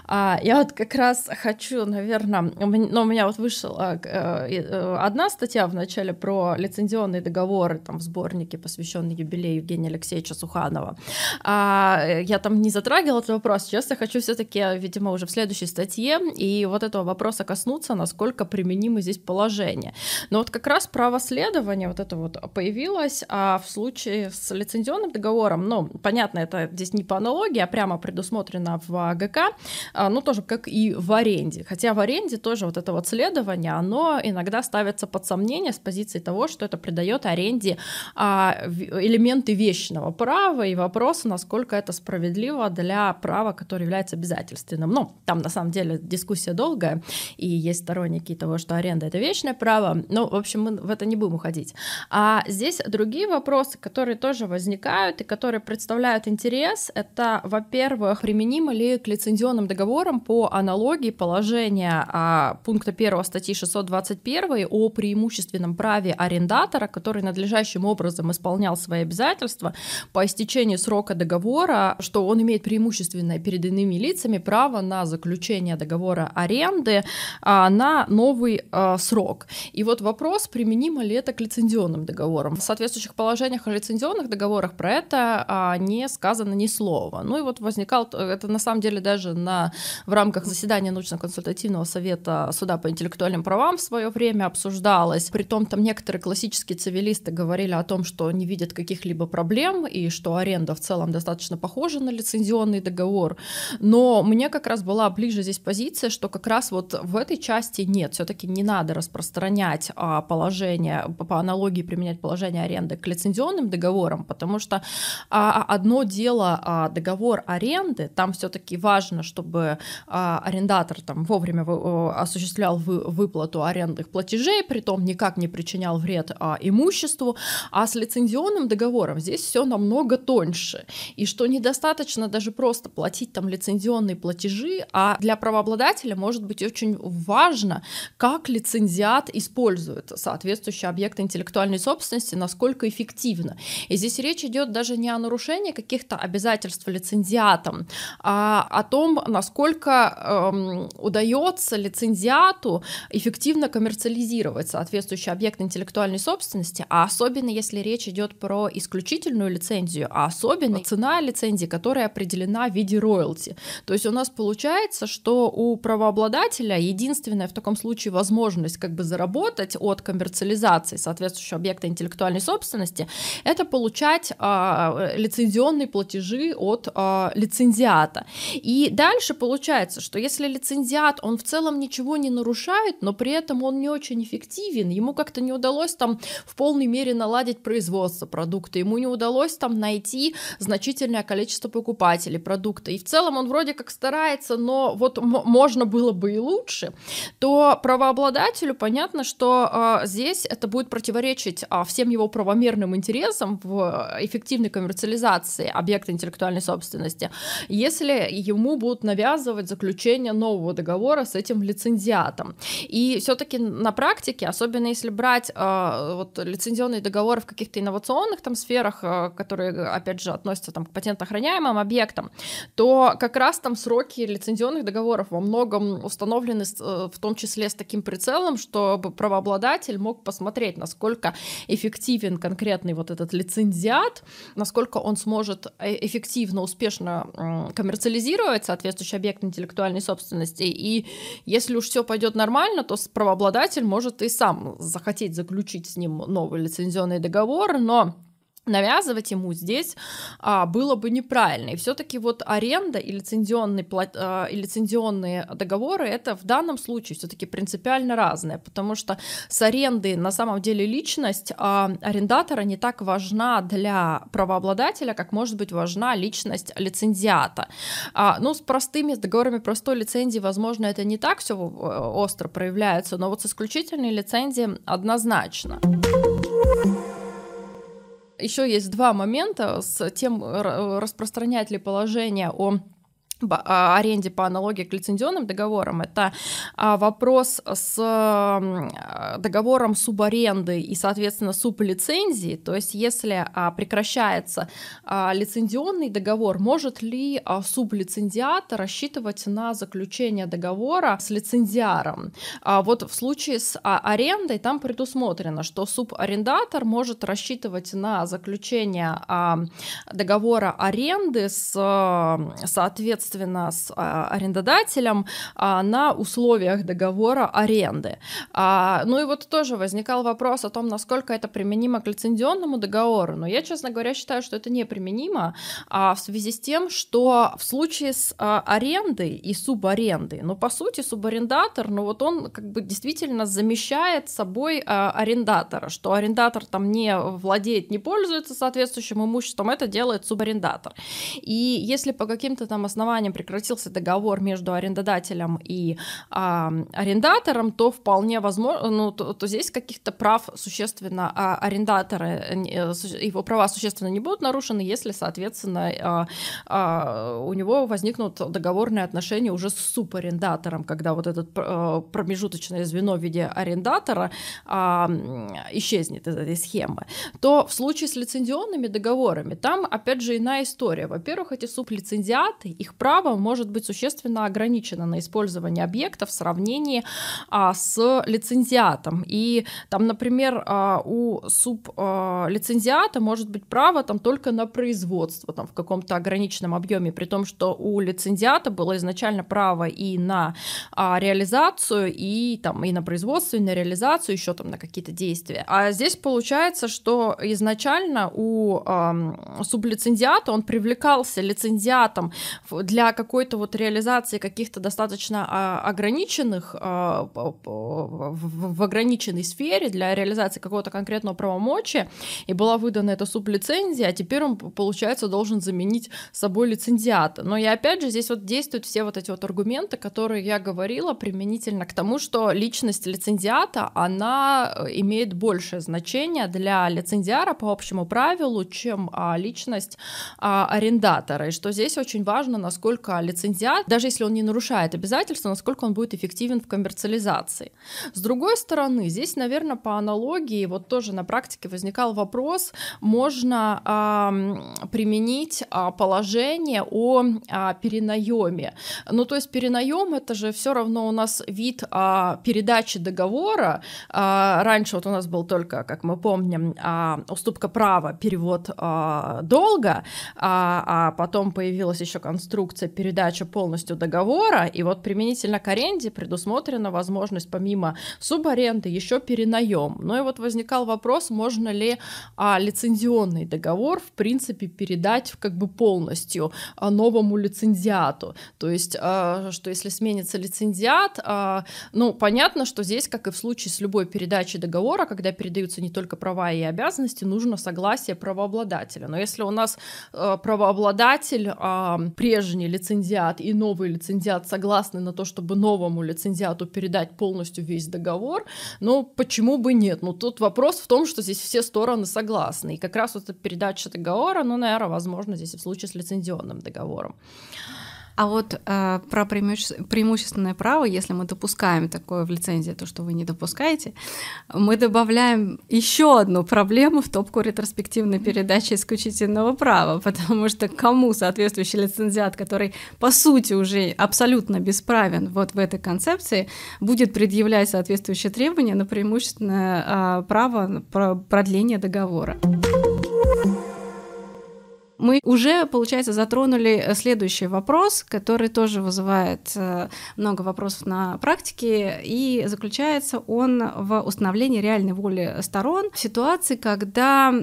А, я вот как раз хочу, наверное, но ну, у меня вот вышла э, э, одна статья в начале про лицензионные договоры там в сборнике, посвященный юбилею Евгения Алексеевича Суханова. А, я там не затрагивала этот вопрос. Сейчас я хочу все-таки, видимо, уже в следующей статье и вот этого вопроса коснуться, насколько применимы здесь положения. Но вот как раз право следования вот это вот появилось, а в случае с лицензионным договором, ну, понятно, это здесь не по аналогии, а прямо предусмотрено в ГК, а, ну, тоже как и в аренде. Хотя в аренде тоже вот это вот следование, оно оно иногда ставится под сомнение с позиции того, что это придает аренде а, элементы вечного права и вопрос, насколько это справедливо для права, которое является обязательственным. Ну, там на самом деле дискуссия долгая, и есть сторонники того, что аренда это вечное право. Ну, в общем, мы в это не будем уходить. А здесь другие вопросы, которые тоже возникают и которые представляют интерес, это, во-первых, применимо ли к лицензионным договорам по аналогии положения а, пункта 1 статьи 621 о преимущественном праве арендатора, который надлежащим образом исполнял свои обязательства по истечении срока договора, что он имеет преимущественное перед иными лицами право на заключение договора аренды а, на новый а, срок. И вот вопрос, применимо ли это к лицензионным договорам. В соответствующих положениях о лицензионных договорах про это а, не сказано ни слова. Ну и вот возникал, это на самом деле даже на, в рамках заседания научно-консультативного совета суда по интеллектуальным правам в свое время обсуждалось. Притом там некоторые классические цивилисты говорили о том, что не видят каких-либо проблем и что аренда в целом достаточно похожа на лицензионный договор. Но мне как раз была ближе здесь позиция, что как раз вот в этой части нет, все-таки не надо распространять а, положение, по аналогии применять положение аренды к лицензионным договорам, потому что а, одно дело а, договор аренды, там все-таки важно, чтобы а, арендатор там вовремя осуществлял вы, выплату арендных платежей, при том никак не причинял вред а, имуществу, а с лицензионным договором здесь все намного тоньше, и что недостаточно даже просто платить там лицензионные платежи, а для правообладателя может быть очень важно, как лицензиат использует соответствующий объект интеллектуальной собственности, насколько эффективно. И здесь речь идет даже не о нарушении каких-то обязательств лицензиатом, а о том, насколько эм, удается лицензиату эффективно коммерциализировать соответствующий объект интеллектуальной собственности, а особенно если речь идет про исключительную лицензию, а особенно цена лицензии, которая определена в виде роялти. То есть у нас получается, что у правообладателя единственная в таком случае возможность как бы заработать от коммерциализации соответствующего объекта интеллектуальной собственности, это получать а, лицензионные платежи от а, лицензиата. И дальше получается, что если лицензиат, он в целом ничего не нарушает, но при этом он не очень эффективен, ему как-то не удалось там в полной мере наладить производство продукта, ему не удалось там найти значительное количество покупателей продукта, и в целом он вроде как старается, но вот можно было бы и лучше, то правообладателю понятно, что э, здесь это будет противоречить э, всем его правомерным интересам в эффективной коммерциализации объекта интеллектуальной собственности, если ему будут навязывать заключение нового договора с этим лицензиатом. И все-таки на практике, особенно если брать э, вот, лицензионные договоры в каких-то инновационных там сферах, э, которые, опять же, относятся там, к патентоохраняемым объектам, то как раз там сроки лицензионных договоров во многом установлены э, в том числе с таким прицелом, чтобы правообладатель мог посмотреть, насколько эффективен конкретный вот этот лицензиат, насколько он сможет э, эффективно, успешно коммерциализировать соответствующий объект интеллектуальной собственности. И если уж все пойдет нормально, то правообладатель может и сам захотеть заключить с ним новый лицензионный договор, но навязывать ему здесь а, было бы неправильно. И все-таки вот аренда и лицензионные, а, и лицензионные договоры это в данном случае все-таки принципиально разное, потому что с аренды на самом деле личность а, арендатора не так важна для правообладателя, как может быть важна личность лицензиата. А, ну, с простыми договорами простой лицензии, возможно, это не так все э, остро проявляется, но вот с исключительной лицензией однозначно. Еще есть два момента с тем, распространять ли положение о аренде по аналогии к лицензионным договорам, это а, вопрос с договором субаренды и, соответственно, сублицензии, то есть если а, прекращается лицензионный договор, может ли сублицензиат рассчитывать на заключение договора с лицензиаром? Вот в случае с арендой там предусмотрено, что субарендатор может рассчитывать на заключение договора аренды с соответственно непосредственно с а, арендодателем а, на условиях договора аренды. А, ну и вот тоже возникал вопрос о том, насколько это применимо к лицензионному договору. Но я, честно говоря, считаю, что это неприменимо а, в связи с тем, что в случае с арендой и субарендой, ну по сути субарендатор, ну вот он как бы действительно замещает собой арендатора, что арендатор там не владеет, не пользуется соответствующим имуществом, это делает субарендатор. И если по каким-то там основаниям прекратился договор между арендодателем и а, арендатором, то вполне возможно, ну, то, то здесь каких-то прав существенно а, арендатора, э, его права существенно не будут нарушены, если, соответственно, а, а, у него возникнут договорные отношения уже с субарендатором, когда вот это э, промежуточное звено в виде арендатора а, исчезнет из этой схемы, то в случае с лицензионными договорами там, опять же, иная история. Во-первых, эти сублицензиаты, их право может быть существенно ограничено на использование объекта в сравнении а, с лицензиатом. И там, например, а, у сублицензиата может быть право там только на производство там, в каком-то ограниченном объеме, при том, что у лицензиата было изначально право и на а, реализацию, и, там, и на производство, и на реализацию, еще там на какие-то действия. А здесь получается, что изначально у э, сублицензиата он привлекался лицензиатом для какой-то вот реализации каких-то достаточно э, ограниченных, э, в, ограниченной сфере для реализации какого-то конкретного правомочия, и была выдана эта сублицензия, а теперь он, получается, должен заменить собой лицензиата. Но и опять же, здесь вот действуют все вот эти вот аргументы, которые я говорила применительно к тому, что личность лицензиата, она э, имеет большее значение для лицензиара по общему правилу, чем а, личность а, арендатора. И что здесь очень важно, насколько лицензиат, даже если он не нарушает обязательства, насколько он будет эффективен в коммерциализации. С другой стороны, здесь, наверное, по аналогии, вот тоже на практике возникал вопрос, можно а, применить а, положение о а, перенаеме. Ну, то есть перенаем это же все равно у нас вид а, передачи договора. А, раньше вот у нас был только, как мы помним, а, уступка права, перевод а, долга, а, а потом появилась еще конструкция передача полностью договора, и вот применительно к аренде предусмотрена возможность помимо субаренды еще перенаем. Ну и вот возникал вопрос, можно ли а, лицензионный договор в принципе передать как бы полностью а, новому лицензиату. То есть, а, что если сменится лицензиат, а, ну понятно, что здесь, как и в случае с любой передачей договора, когда передаются не только права и обязанности, нужно согласие правообладателя. Но если у нас э, правообладатель, э, прежний лицензиат и новый лицензиат согласны на то, чтобы новому лицензиату передать полностью весь договор, ну почему бы нет? Ну тут вопрос в том, что здесь все стороны согласны. И как раз вот эта передача договора, ну, наверное, возможно, здесь и в случае с лицензионным договором. А вот э, про преимуще... преимущественное право, если мы допускаем такое в лицензии, то, что вы не допускаете, мы добавляем еще одну проблему в топку ретроспективной передачи исключительного права, потому что кому соответствующий лицензиат, который по сути уже абсолютно бесправен вот в этой концепции, будет предъявлять соответствующие требования на преимущественное э, право продления договора мы уже, получается, затронули э, следующий вопрос, который тоже вызывает э, много вопросов на практике, и заключается он в установлении реальной воли сторон в ситуации, когда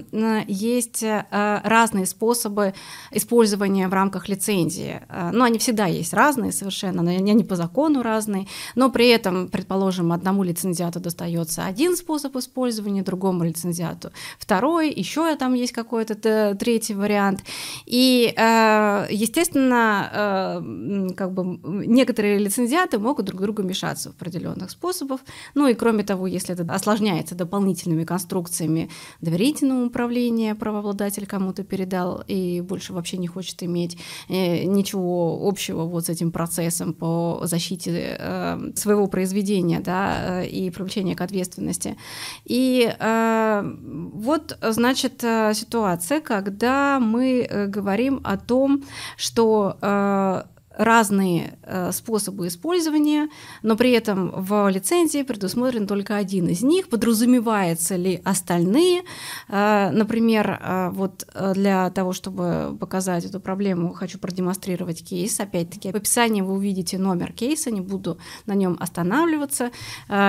есть э, разные способы использования в рамках лицензии. Ну, они всегда есть разные совершенно, но они по закону разные, но при этом, предположим, одному лицензиату достается один способ использования, другому лицензиату второй, еще там есть какой-то третий вариант. И, э, естественно, э, как бы некоторые лицензиаты могут друг другу мешаться в определенных способах. Ну и кроме того, если это осложняется дополнительными конструкциями доверительного управления, правообладатель кому-то передал и больше вообще не хочет иметь э, ничего общего вот с этим процессом по защите своего произведения да, и привлечения к ответственности. И вот, значит, ситуация, когда мы Э, говорим о том, что э, разные э, способы использования, но при этом в лицензии предусмотрен только один из них. Подразумевается ли остальные? Э, например, э, вот для того, чтобы показать эту проблему, хочу продемонстрировать кейс. Опять-таки, в описании вы увидите номер кейса, не буду на нем останавливаться.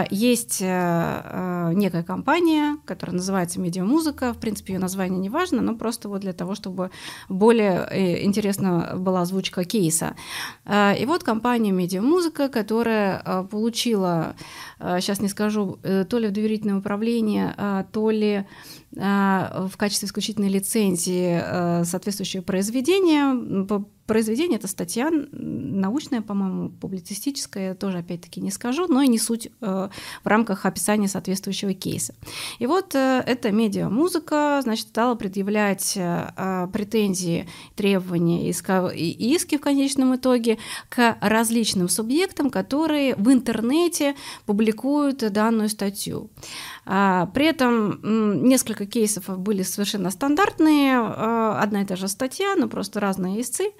Есть некая компания, которая называется «Медиамузыка». В принципе, ее название не важно, но просто вот для того, чтобы более интересна была озвучка кейса. Э, и вот компания «Медиамузыка», которая э, получила, сейчас э, не скажу, то ли в доверительное управление, то ли в качестве исключительной лицензии соответствующее произведение произведение, это статья научная, по-моему, публицистическая, тоже опять-таки не скажу, но и не суть э, в рамках описания соответствующего кейса. И вот э, эта медиа-музыка, значит, стала предъявлять э, претензии, требования и иски в конечном итоге к различным субъектам, которые в интернете публикуют данную статью. А, при этом несколько кейсов были совершенно стандартные, одна и та же статья, но просто разные истцы.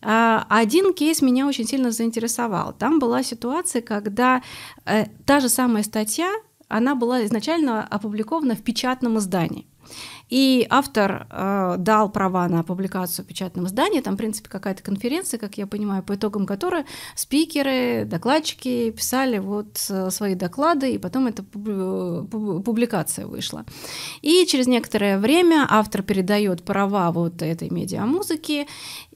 А, один кейс меня очень сильно заинтересовал. Там была ситуация, когда э, та же самая статья, она была изначально опубликована в печатном издании. И автор э, дал права на публикацию в печатном издании. Там, в принципе, какая-то конференция, как я понимаю, по итогам которой спикеры, докладчики писали вот э, свои доклады, и потом эта публикация вышла. И через некоторое время автор передает права вот этой медиамузыки,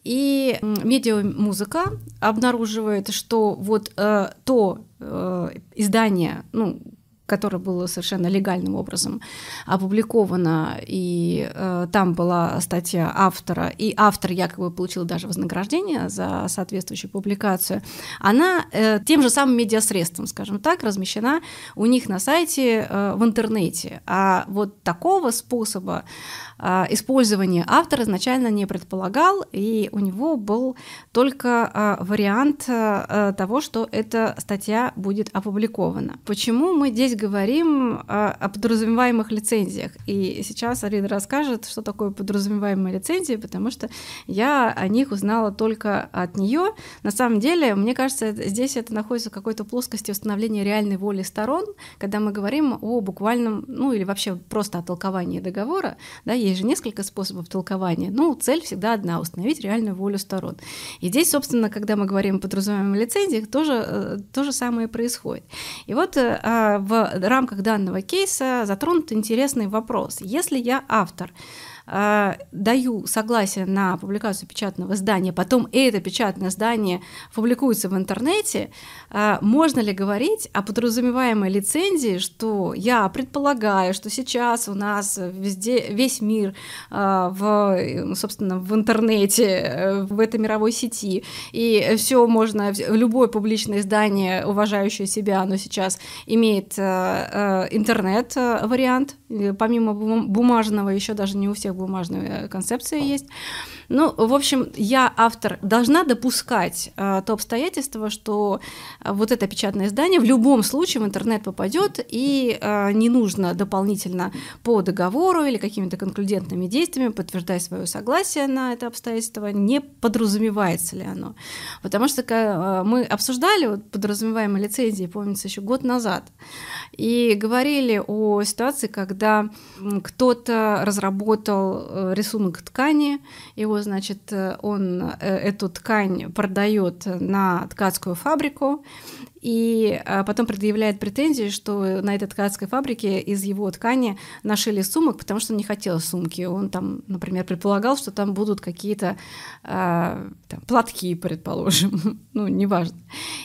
и медиамузыка обнаруживает, что вот э, то э, издание, ну, которое было совершенно легальным образом опубликовано, и э, там была статья автора, и автор якобы получил даже вознаграждение за соответствующую публикацию, она э, тем же самым медиасредством, скажем так, размещена у них на сайте э, в интернете. А вот такого способа э, использования автор изначально не предполагал, и у него был только э, вариант э, того, что эта статья будет опубликована. Почему мы здесь говорим о, подразумеваемых лицензиях. И сейчас Арина расскажет, что такое подразумеваемые лицензии, потому что я о них узнала только от нее. На самом деле, мне кажется, здесь это находится в какой-то плоскости установления реальной воли сторон, когда мы говорим о буквальном, ну или вообще просто о толковании договора. Да, есть же несколько способов толкования. Ну, цель всегда одна — установить реальную волю сторон. И здесь, собственно, когда мы говорим о подразумеваемых лицензиях, тоже э, то же самое происходит. И вот э, а, в рамках данного кейса затронут интересный вопрос. Если я автор, э, даю согласие на публикацию печатного издания, потом это печатное издание публикуется в интернете, э, можно ли говорить о подразумеваемой лицензии, что я предполагаю, что сейчас у нас везде весь мир э, в, собственно, в интернете, э, в этой мировой сети, и все можно, любое публичное издание, уважающее себя, оно сейчас имеет э, э, интернет-вариант, помимо бумажного, еще даже не у всех бумажная концепция есть. Ну, в общем, я, автор, должна допускать э, то обстоятельство, что э, вот это печатное издание в любом случае в интернет попадет, и э, не нужно дополнительно по договору или какими-то конклюдентными действиями подтверждать свое согласие на это обстоятельство, не подразумевается ли оно. Потому что э, мы обсуждали вот, подразумеваемые лицензии, помнится, еще год назад, и говорили о ситуации, когда кто-то разработал э, рисунок ткани, его значит, э, он э, эту ткань продает на ткацкую фабрику, и а, потом предъявляет претензии, что на этой ткацкой фабрике из его ткани нашили сумок, потому что он не хотел сумки. Он там, например, предполагал, что там будут какие-то там, платки, предположим, ну, неважно.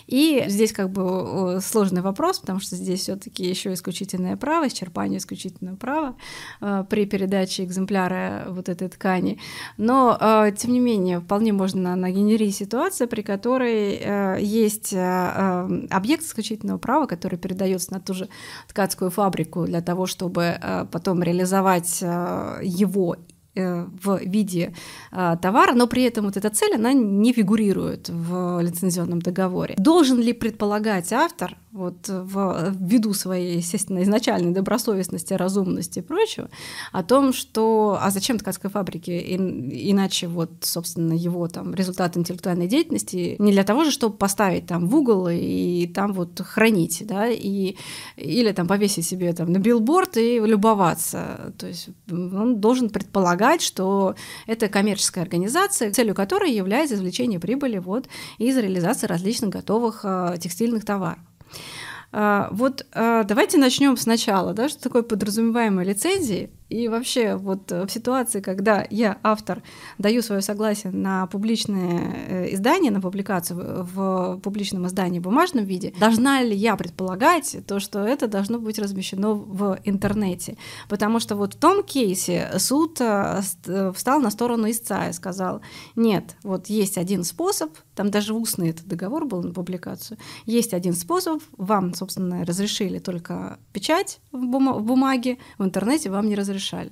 И здесь как бы сложный вопрос, потому что здесь все таки еще исключительное право, исчерпание исключительного права э, при передаче экземпляра вот этой ткани. Но, э, тем не менее, вполне можно нагенерить ситуацию, при которой э, есть э, объект исключительного права, который передается на ту же ткацкую фабрику для того, чтобы э, потом реализовать э, его в виде товара, но при этом вот эта цель, она не фигурирует в лицензионном договоре. Должен ли предполагать автор вот в, ввиду своей, естественно, изначальной добросовестности, разумности и прочего, о том, что а зачем ткацкой фабрике, и, иначе вот, собственно, его там результат интеллектуальной деятельности не для того же, чтобы поставить там в угол и там вот хранить, да, и, или там повесить себе там на билборд и любоваться. То есть он должен предполагать, что это коммерческая организация, целью которой является извлечение прибыли вот из реализации различных готовых э, текстильных товаров. А, вот а, давайте начнем сначала, да, что такое подразумеваемые лицензии, и вообще вот э, в ситуации, когда я, автор, даю свое согласие на публичное э, издание, на публикацию в публичном издании в бумажном виде, должна ли я предполагать то, что это должно быть размещено в интернете? Потому что вот в том кейсе суд э, встал на сторону истца и сказал, нет, вот есть один способ, там даже устный этот договор был на публикацию, есть один способ, вам, собственно, разрешили только печать в, бумаге, в интернете вам не разрешили решали.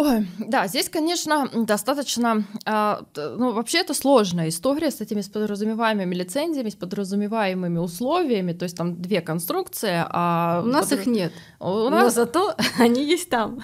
Ой, да, здесь, конечно, достаточно, э, ну, вообще это сложная история с этими с подразумеваемыми лицензиями, с подразумеваемыми условиями, то есть там две конструкции. А у нас под... их нет, у нас... но зато они есть там.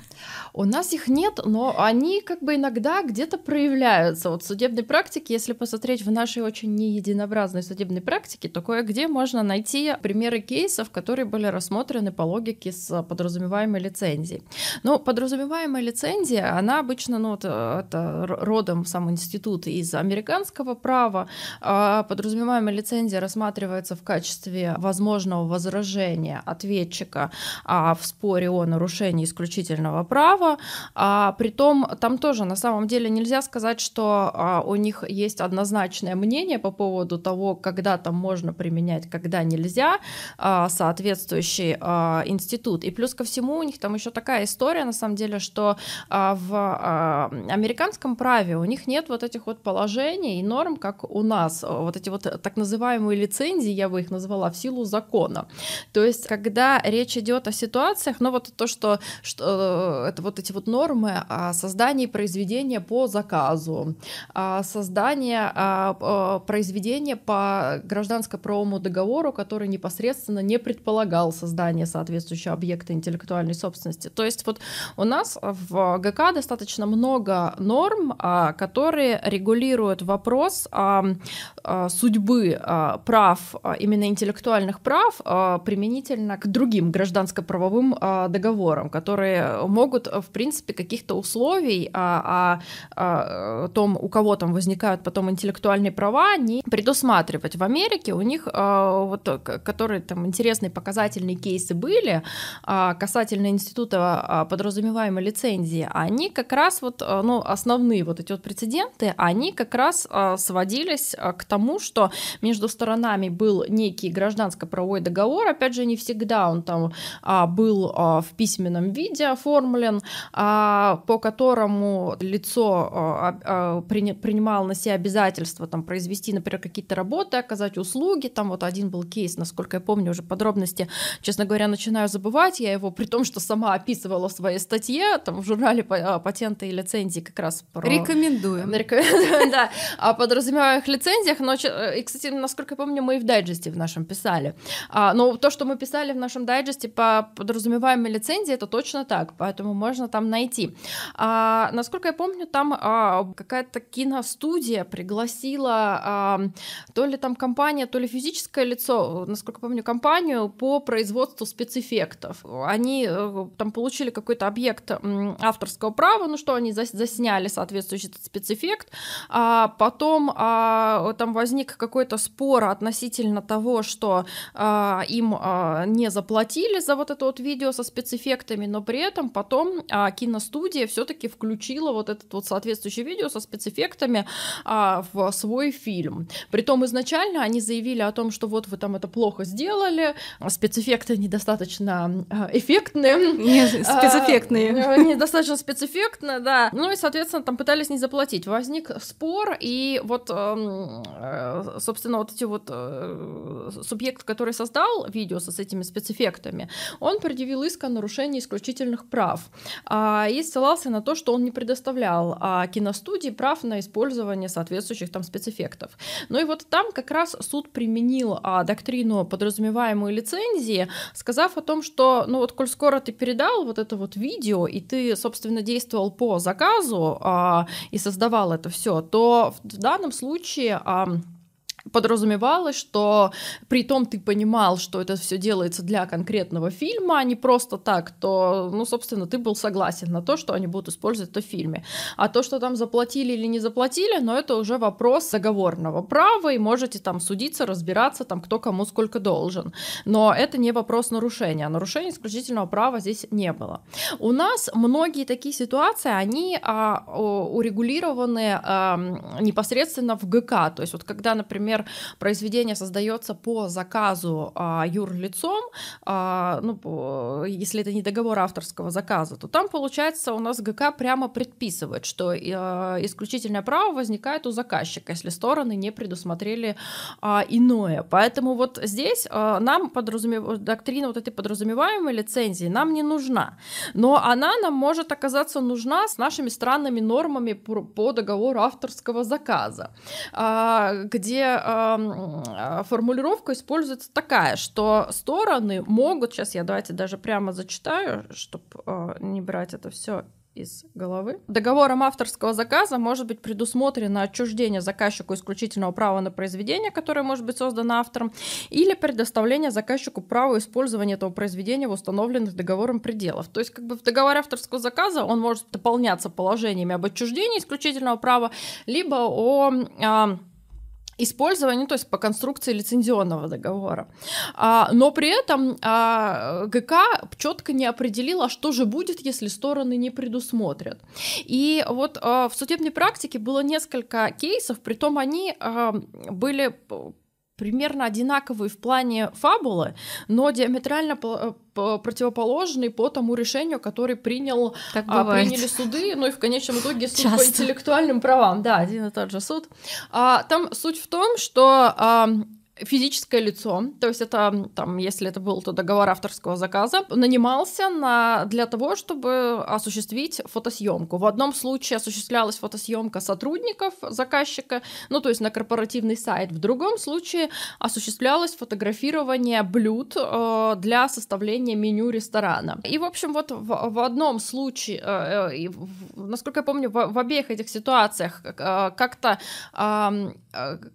У нас их нет, но они как бы иногда где-то проявляются. Вот в судебной практике, если посмотреть в нашей очень неединообразной судебной практике, то кое-где можно найти примеры кейсов, которые были рассмотрены по логике с подразумеваемой лицензией. Но подразумеваемая лицензия, она обычно, ну, вот, это родом сам институт из американского права. А подразумеваемая лицензия рассматривается в качестве возможного возражения ответчика а, в споре о нарушении исключительного права, права, а, притом там тоже на самом деле нельзя сказать, что а, у них есть однозначное мнение по поводу того, когда там можно применять, когда нельзя, а, соответствующий а, институт. И плюс ко всему у них там еще такая история, на самом деле, что а, в а, американском праве у них нет вот этих вот положений и норм, как у нас, вот эти вот так называемые лицензии, я бы их назвала, в силу закона. То есть, когда речь идет о ситуациях, ну вот то, что, что это вот вот эти вот нормы о создании произведения по заказу, о создании о, произведения по гражданско-правовому договору, который непосредственно не предполагал создание соответствующего объекта интеллектуальной собственности. То есть вот у нас в ГК достаточно много норм, а, которые регулируют вопрос судьбы прав, именно интеллектуальных прав, применительно к другим гражданско-правовым договорам, которые могут в принципе, каких-то условий о, о, о том, у кого там возникают потом интеллектуальные права, не предусматривать. В Америке у них, вот, которые там интересные показательные кейсы были касательно института подразумеваемой лицензии, они как раз вот, ну, основные вот эти вот прецеденты, они как раз сводились к тому, что между сторонами был некий гражданско-правовой договор, опять же, не всегда он там был в письменном виде оформлен, а, по которому лицо а, а, принимало на себя обязательства там, произвести, например, какие-то работы, оказать услуги. Там вот один был кейс, насколько я помню, уже подробности, честно говоря, начинаю забывать. Я его, при том, что сама описывала в своей статье, там в журнале патенты и лицензии как раз про... Рекомендуем. Рекомендуем, да. О подразумеваемых лицензиях. Но, и, кстати, насколько я помню, мы и в дайджесте в нашем писали. Но то, что мы писали в нашем дайджесте по подразумеваемой лицензии, это точно так. Поэтому можно там найти. А, насколько я помню, там а, какая-то киностудия пригласила а, то ли там компания, то ли физическое лицо, насколько помню, компанию по производству спецэффектов. Они а, там получили какой-то объект авторского права, ну что они засняли соответствующий спецэффект, а потом а, там возник какой-то спор относительно того, что а, им а, не заплатили за вот это вот видео со спецэффектами, но при этом потом а, киностудия все-таки включила вот этот вот соответствующее видео со спецэффектами а, в свой фильм. Притом изначально они заявили о том, что вот вы там это плохо сделали, спецэффекты недостаточно а, эффектные. Не, спецэффектные. А, недостаточно спецэффектно, да. Ну и, соответственно, там пытались не заплатить. Возник спор, и вот, эм, э, собственно, вот эти вот э, субъект, который создал видео с этими спецэффектами, он предъявил иск о нарушении исключительных прав. А, и ссылался на то, что он не предоставлял а, киностудии прав на использование соответствующих там спецэффектов. Ну и вот там как раз суд применил а, доктрину подразумеваемой лицензии, сказав о том, что, ну вот, коль скоро ты передал вот это вот видео, и ты, собственно, действовал по заказу а, и создавал это все, то в данном случае а, подразумевалось, что при том ты понимал, что это все делается для конкретного фильма, а не просто так, то, ну, собственно, ты был согласен на то, что они будут использовать это в фильме. А то, что там заплатили или не заплатили, но это уже вопрос договорного права, и можете там судиться, разбираться, там, кто кому сколько должен. Но это не вопрос нарушения. Нарушения исключительного права здесь не было. У нас многие такие ситуации, они а, урегулированы а, непосредственно в ГК. То есть вот когда, например, например, произведение создается по заказу а, юрлицом, а, ну, если это не договор авторского заказа, то там, получается, у нас ГК прямо предписывает, что а, исключительное право возникает у заказчика, если стороны не предусмотрели а, иное. Поэтому вот здесь а, нам подразумев... доктрина вот этой подразумеваемой лицензии нам не нужна, но она нам может оказаться нужна с нашими странными нормами по договору авторского заказа, а, где формулировка используется такая, что стороны могут, сейчас я давайте даже прямо зачитаю, чтобы а, не брать это все из головы. Договором авторского заказа может быть предусмотрено отчуждение заказчику исключительного права на произведение, которое может быть создано автором, или предоставление заказчику права использования этого произведения в установленных договором пределах. То есть как бы в договоре авторского заказа он может дополняться положениями об отчуждении исключительного права, либо о а, использования, ну, то есть по конструкции лицензионного договора. А, но при этом а, ГК четко не определила, что же будет, если стороны не предусмотрят. И вот а, в судебной практике было несколько кейсов, при том они а, были примерно одинаковые в плане фабулы, но диаметрально противоположный по тому решению, который принял, а, приняли суды, ну и в конечном итоге суд Часто. по интеллектуальным правам, да, один и тот же суд. А, там суть в том, что а, физическое лицо, то есть это, там, если это был то договор авторского заказа, нанимался на, для того, чтобы осуществить фотосъемку. В одном случае осуществлялась фотосъемка сотрудников заказчика, ну то есть на корпоративный сайт, в другом случае осуществлялось фотографирование блюд э, для составления меню ресторана. И, в общем, вот в, в одном случае, э, э, насколько я помню, в, в обеих этих ситуациях э, как-то э,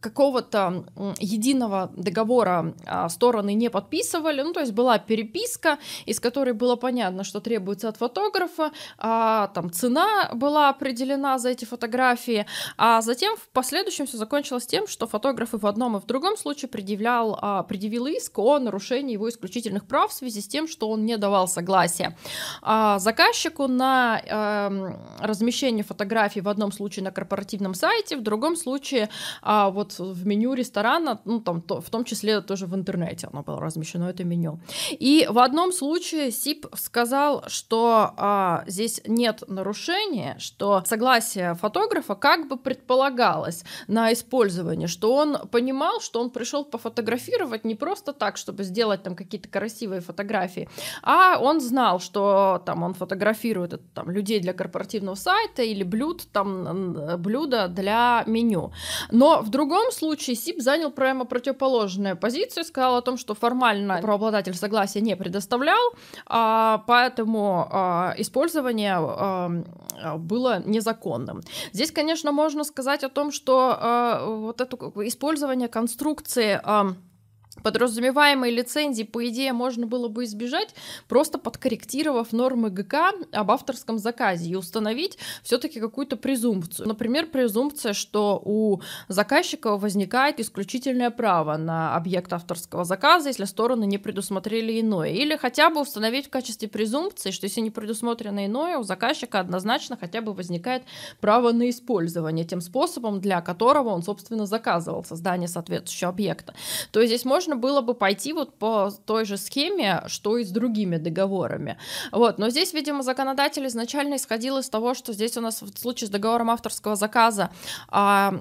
какого-то единого подписанного договора а, стороны не подписывали, ну то есть была переписка, из которой было понятно, что требуется от фотографа, а, там цена была определена за эти фотографии, а затем в последующем все закончилось тем, что фотограф и в одном и в другом случае предъявлял, а, предъявил иск о нарушении его исключительных прав в связи с тем, что он не давал согласия. А, заказчику на а, размещение фотографий в одном случае на корпоративном сайте, в другом случае а, вот в меню ресторана, ну там то, в том числе тоже в интернете оно было размещено, это меню. И в одном случае СИП сказал, что а, здесь нет нарушения, что согласие фотографа как бы предполагалось на использование, что он понимал, что он пришел пофотографировать не просто так, чтобы сделать там какие-то красивые фотографии, а он знал, что там он фотографирует там людей для корпоративного сайта или блюд, там блюда для меню. Но в другом случае СИП занял прямо противоположную позицию, сказал о том, что формально правообладатель согласия не предоставлял, а, поэтому а, использование а, было незаконным. Здесь, конечно, можно сказать о том, что вот это использование конструкции подразумеваемой лицензии, по идее, можно было бы избежать, просто подкорректировав нормы ГК об авторском заказе и установить все-таки какую-то презумпцию. Например, презумпция, что у заказчика возникает исключительное право на объект авторского заказа, если стороны не предусмотрели иное. Или хотя бы установить в качестве презумпции, что если не предусмотрено иное, у заказчика однозначно хотя бы возникает право на использование тем способом, для которого он, собственно, заказывал создание соответствующего объекта. То есть здесь можно можно было бы пойти вот по той же схеме, что и с другими договорами. Вот, но здесь, видимо, законодатель изначально исходил из того, что здесь у нас в случае с договором авторского заказа а,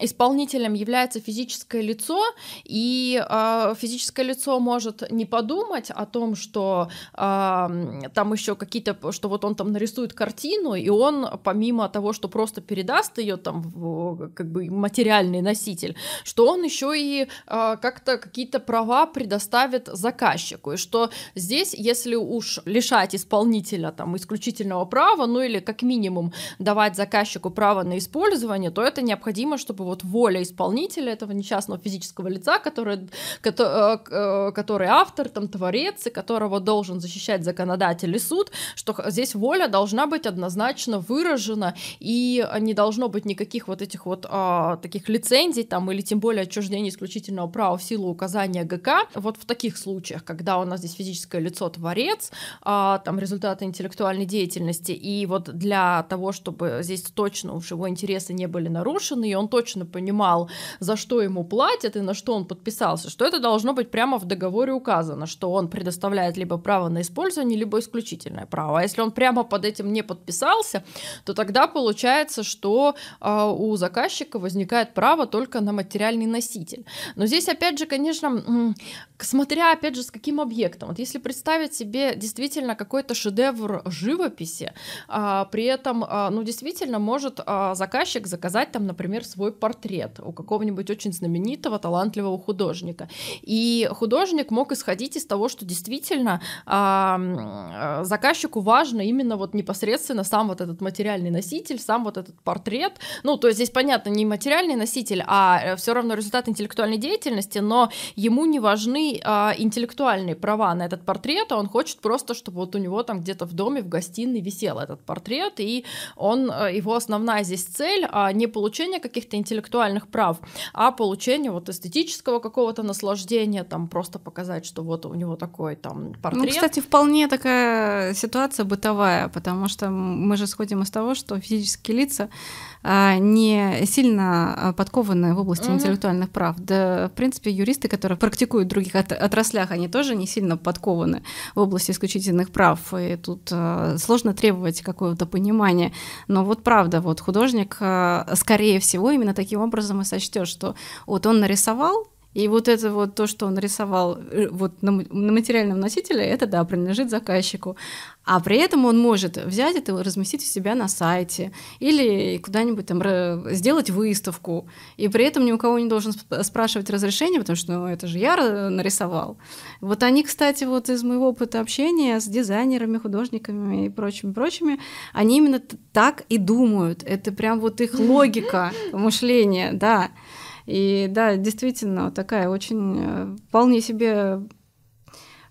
исполнителем является физическое лицо, и а, физическое лицо может не подумать о том, что а, там еще какие-то, что вот он там нарисует картину, и он помимо того, что просто передаст ее там в, как бы материальный носитель, что он еще и а, как-то какие-то права предоставит заказчику, и что здесь, если уж лишать исполнителя там исключительного права, ну или как минимум давать заказчику право на использование, то это необходимо, чтобы вот воля исполнителя этого несчастного физического лица, который, который, э, который автор, там, творец, и которого должен защищать законодатель и суд, что здесь воля должна быть однозначно выражена, и не должно быть никаких вот этих вот а, таких лицензий там, или тем более отчуждения исключительного права в силу указания ГК. Вот в таких случаях, когда у нас здесь физическое лицо творец, а, там результаты интеллектуальной деятельности, и вот для того, чтобы здесь точно уж его интересы не были нарушены, и он точно понимал, за что ему платят и на что он подписался, что это должно быть прямо в договоре указано, что он предоставляет либо право на использование, либо исключительное право. А если он прямо под этим не подписался, то тогда получается, что э, у заказчика возникает право только на материальный носитель. Но здесь, опять же, конечно, смотря, опять же, с каким объектом. Вот если представить себе действительно какой-то шедевр живописи, э, при этом, э, ну, действительно, может э, заказчик заказать там, например, свой портрет у какого-нибудь очень знаменитого, талантливого художника. И художник мог исходить из того, что действительно э, заказчику важно именно вот непосредственно сам вот этот материальный носитель, сам вот этот портрет. Ну, то есть здесь, понятно, не материальный носитель, а э, все равно результат интеллектуальной деятельности, но ему не важны а, интеллектуальные права на этот портрет, а он хочет просто, чтобы вот у него там где-то в доме, в гостиной висел этот портрет, и он, э, его основная здесь цель а не получение каких-то интеллектуальных прав, а получение вот эстетического какого-то наслаждения, там просто показать, что вот у него такой там портрет. Ну, кстати, вполне такая ситуация бытовая, потому что мы же сходим из того, что физические лица а, не сильно а, подкованы в области угу. интеллектуальных прав. Да, в принципе, юристы, которые практикуют в других отраслях, они тоже не сильно подкованы в области исключительных прав. И тут а, сложно требовать какого-то понимания. Но вот правда, вот художник, скорее всего, именно таким образом и сочтет, что вот он нарисовал, и вот это вот то, что он нарисовал э, вот на, на материальном носителе, это да, принадлежит заказчику. А при этом он может взять это и разместить у себя на сайте или куда-нибудь там сделать выставку. И при этом ни у кого не должен спрашивать разрешение, потому что ну, это же я нарисовал. Вот они, кстати, вот из моего опыта общения с дизайнерами, художниками и прочими, прочими, они именно так и думают. Это прям вот их логика мышления, да. И да, действительно, такая очень э, вполне себе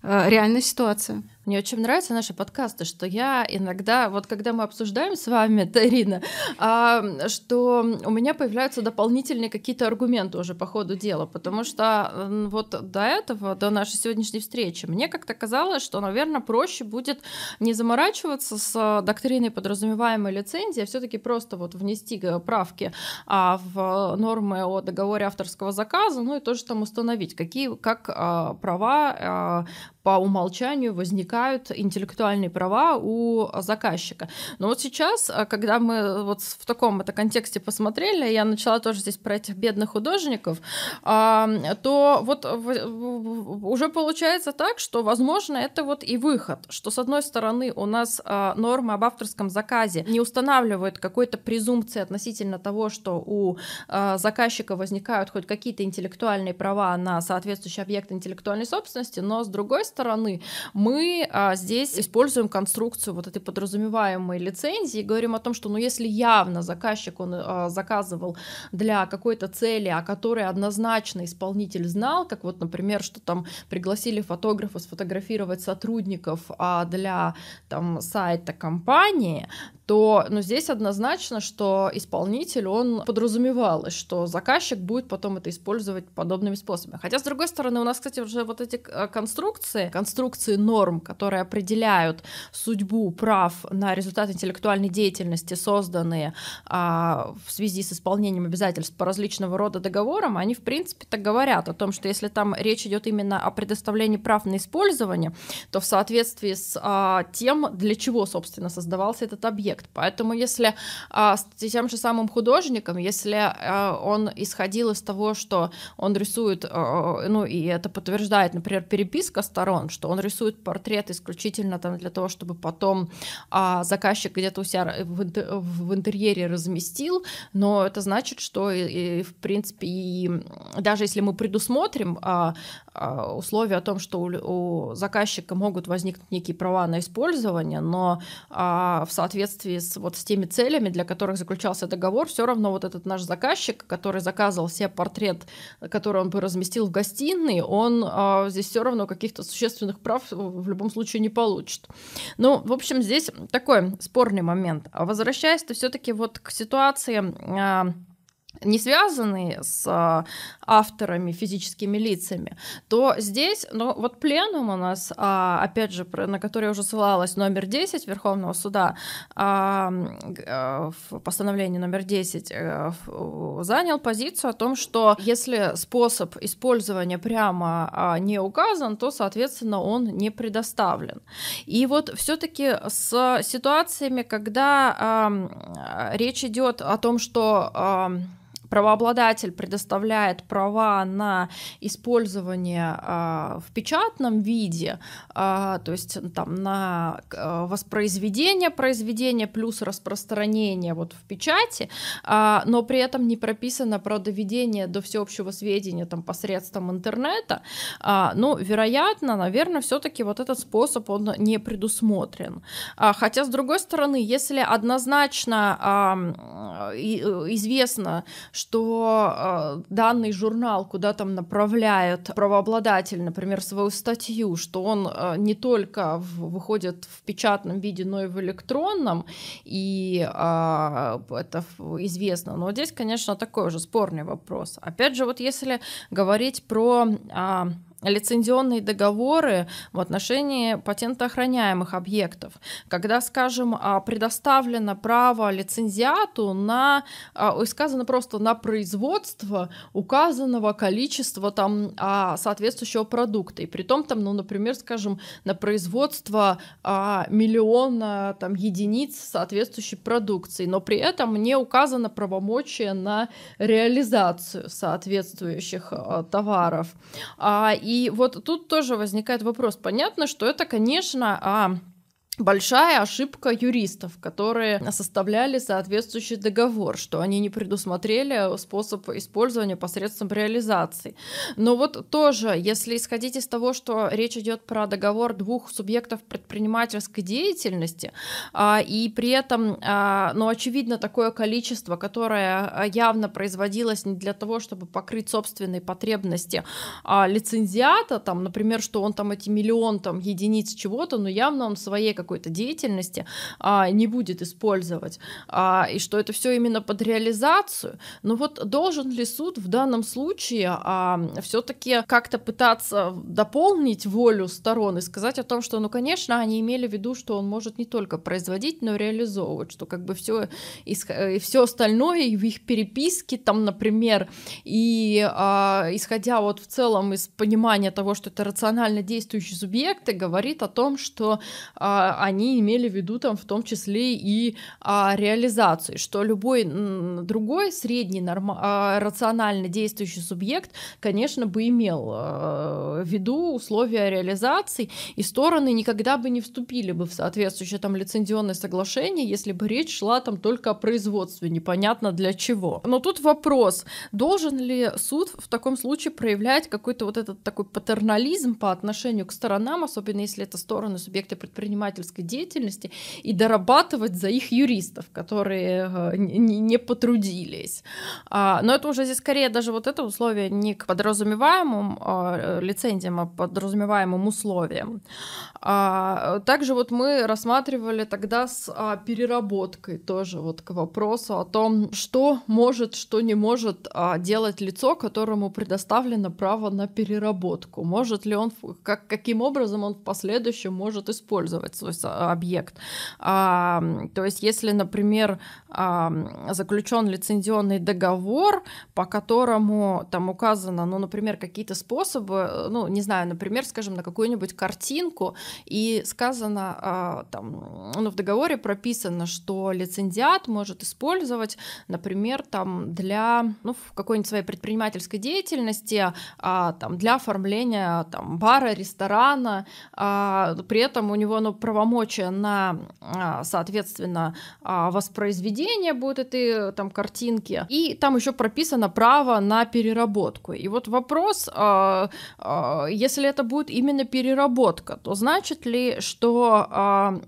э, реальная ситуация. Мне очень нравятся наши подкасты, что я иногда, вот когда мы обсуждаем с вами, Тарина, а, что у меня появляются дополнительные какие-то аргументы уже по ходу дела, потому что вот до этого, до нашей сегодняшней встречи, мне как-то казалось, что, наверное, проще будет не заморачиваться с доктриной подразумеваемой лицензии, а все таки просто вот внести правки а, в нормы о договоре авторского заказа, ну и тоже там установить, какие, как а, права а, по умолчанию возникают интеллектуальные права у заказчика. Но вот сейчас, а, когда мы вот в таком это контексте посмотрели, я начала тоже здесь про этих бедных художников, а, то вот уже получается так, что, возможно, это вот и выход, что, с одной стороны, у нас а, нормы об авторском заказе не устанавливают какой-то презумпции относительно того, что у заказчика возникают хоть какие-то интеллектуальные права на соответствующий объект интеллектуальной собственности, но, с другой стороны, мы а, здесь используем конструкцию вот этой подразумеваемой лицензии и говорим о том, что ну если явно заказчик он а, заказывал для какой-то цели, о которой однозначно исполнитель знал, как вот, например, что там пригласили фотографа сфотографировать сотрудников а, для там сайта компании, то ну, здесь однозначно, что исполнитель, он подразумевалось, что заказчик будет потом это использовать подобными способами. Хотя, с другой стороны, у нас, кстати, уже вот эти э, конструкции, конструкции норм, которые определяют судьбу прав на результат интеллектуальной деятельности, созданные а, в связи с исполнением обязательств по различного рода договорам, они, в принципе, так говорят о том, что если там речь идет именно о предоставлении прав на использование, то в соответствии с а, тем, для чего, собственно, создавался этот объект. Поэтому если а, с тем же самым художником, если а, он исходил из того, что он рисует, а, ну и это подтверждает, например, переписка сторон, что он рисует портрет исключительно там для того, чтобы потом а, заказчик где-то у себя в интерьере разместил, но это значит, что и, и, в принципе и даже если мы предусмотрим а, а, условия о том, что у, у заказчика могут возникнуть некие права на использование, но а, в соответствии с вот с теми целями, для которых заключался договор, все равно вот этот наш заказчик, который заказывал себе портрет, который он бы разместил в гостиной, он а, здесь все равно каких-то существенных прав в любом случае не получит. Ну, в общем, здесь такой спорный момент. Возвращаясь-то все-таки вот к ситуации а, не связанные с а, авторами, физическими лицами, то здесь, ну вот пленум у нас, а, опять же, на который уже ссылалась, номер 10 Верховного суда, а, в постановлении номер 10 э, занял позицию о том, что если способ использования прямо не указан, то, соответственно, он не предоставлен. И вот все-таки с ситуациями, когда речь идет о том, что правообладатель предоставляет права на использование э, в печатном виде, э, то есть там на э, воспроизведение произведения плюс распространение вот в печати, э, но при этом не прописано про доведение до всеобщего сведения там посредством интернета, э, ну, вероятно, наверное, все-таки вот этот способ он не предусмотрен. Э, хотя, с другой стороны, если однозначно э, известно, что э, данный журнал, куда там направляет правообладатель, например, свою статью, что он э, не только в, выходит в печатном виде, но и в электронном, и э, это известно. Но здесь, конечно, такой уже спорный вопрос. Опять же, вот если говорить про э, лицензионные договоры в отношении патентоохраняемых объектов, когда, скажем, а, предоставлено право лицензиату на, а, сказано просто на производство указанного количества там а, соответствующего продукта, и при том там, ну, например, скажем, на производство миллиона там единиц соответствующей продукции, но при этом не указано правомочие на реализацию соответствующих товаров. И вот тут тоже возникает вопрос. Понятно, что это, конечно, а, большая ошибка юристов, которые составляли соответствующий договор, что они не предусмотрели способ использования посредством реализации. Но вот тоже, если исходить из того, что речь идет про договор двух субъектов предпринимательской деятельности, а, и при этом, а, ну, очевидно, такое количество, которое явно производилось не для того, чтобы покрыть собственные потребности а, лицензиата, там, например, что он там эти миллион там единиц чего-то, но явно он в своей как какой-то деятельности а, не будет использовать, а, и что это все именно под реализацию. Но вот должен ли суд в данном случае а, все-таки как-то пытаться дополнить волю сторон и сказать о том, что, ну, конечно, они имели в виду, что он может не только производить, но и реализовывать, что как бы все и все остальное и в их переписке там, например, и а, исходя вот в целом из понимания того, что это рационально действующие субъекты, говорит о том, что а, они имели в виду там в том числе и а, реализацию, что любой другой средний норма- а, рационально действующий субъект, конечно, бы имел а, в виду условия реализации, и стороны никогда бы не вступили бы в соответствующее там лицензионное соглашение, если бы речь шла там только о производстве, непонятно для чего. Но тут вопрос, должен ли суд в таком случае проявлять какой-то вот этот такой патернализм по отношению к сторонам, особенно если это стороны субъекты предпринимательства предпринимательской деятельности и дорабатывать за их юристов, которые э, не потрудились. А, но это уже здесь скорее даже вот это условие не к подразумеваемым а, лицензиям, а подразумеваемым условиям. А, также вот мы рассматривали тогда с переработкой тоже вот к вопросу о том, что может, что не может делать лицо, которому предоставлено право на переработку. Может ли он, как, каким образом он в последующем может использовать объект. А, то есть, если, например, а, заключен лицензионный договор, по которому там указано, ну, например, какие-то способы, ну, не знаю, например, скажем, на какую-нибудь картинку, и сказано а, там, ну, в договоре прописано, что лицензиат может использовать, например, там для, ну, в какой-нибудь своей предпринимательской деятельности, а, там, для оформления там бара, ресторана, а, при этом у него, ну, правомочия на, а, соответственно, а, воспроизведение будет этой там картинки, и там еще прописано право на переработку. И вот вопрос, а, если это будет именно переработка, то значит ли, что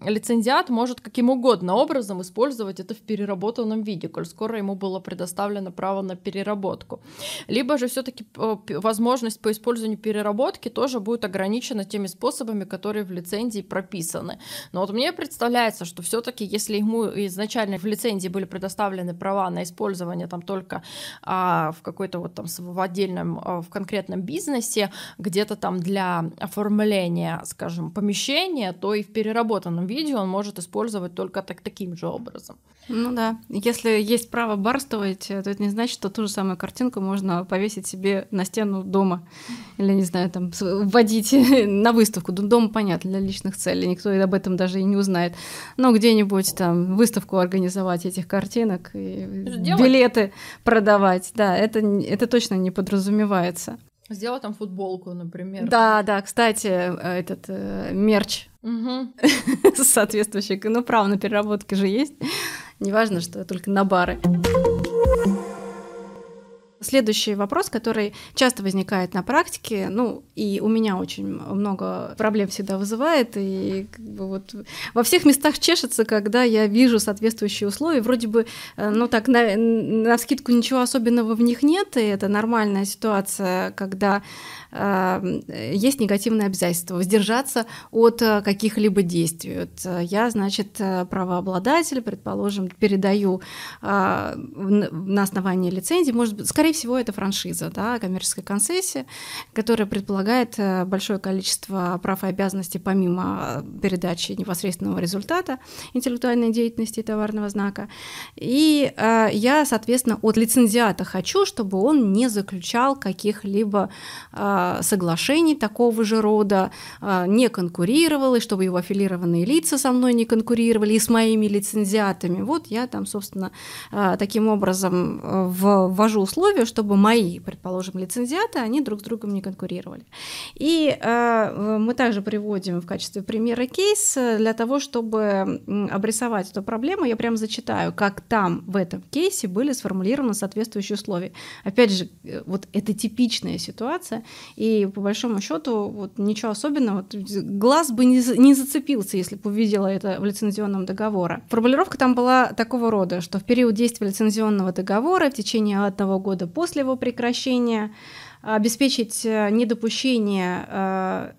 лицензиат может каким угодно образом использовать это в переработанном виде, коль скоро ему было предоставлено право на переработку. Либо же все-таки возможность по использованию переработки тоже будет ограничена теми способами, которые в лицензии прописаны. Но вот мне представляется, что все-таки, если ему изначально в лицензии были предоставлены права на использование там только а, в какой-то вот там в отдельном, а, в конкретном бизнесе, где-то там для оформления, скажем, помещения, то и в переработанном виде он может использовать только так, таким же образом. Ну да, если есть право барствовать, то это не значит, что ту же самую картинку можно повесить себе на стену дома или, не знаю, там вводить на выставку. Дома, понятно, для личных целей, никто об этом даже и не узнает. Но где-нибудь там выставку организовать этих картинок и Сделать. билеты продавать, да, это, это точно не подразумевается. Сделать там футболку, например. Да, да, кстати, этот э, мерч угу. соответствующий, ну, право на переработки же есть. Неважно, что только на бары. Следующий вопрос, который часто возникает на практике, ну и у меня очень много проблем всегда вызывает, и как бы вот во всех местах чешется, когда я вижу соответствующие условия, вроде бы, э, ну так, на, на скидку ничего особенного в них нет, и это нормальная ситуация, когда есть негативные обязательства, воздержаться от э, каких-либо действий. Вот э, я, значит, правообладатель, предположим, передаю э, на основании лицензии, может быть, скорее всего, это франшиза, да, коммерческая концессия, которая предполагает э, большое количество прав и обязанностей помимо передачи непосредственного результата интеллектуальной деятельности товарного знака. И э, я, соответственно, от лицензиата хочу, чтобы он не заключал каких-либо э, соглашений такого же рода, э, не конкурировал, и чтобы его аффилированные лица со мной не конкурировали и с моими лицензиатами. Вот я там, собственно, э, таким образом э, ввожу условия, чтобы мои, предположим, лицензиаты, они друг с другом не конкурировали. И э, мы также приводим в качестве примера кейс для того, чтобы обрисовать эту проблему. Я прямо зачитаю, как там в этом кейсе были сформулированы соответствующие условия. Опять же, э, вот это типичная ситуация, и по большому счету вот ничего особенного, глаз бы не, не зацепился, если бы увидела это в лицензионном договоре. Формулировка там была такого рода, что в период действия лицензионного договора в течение одного года после его прекращения, обеспечить э, недопущение э,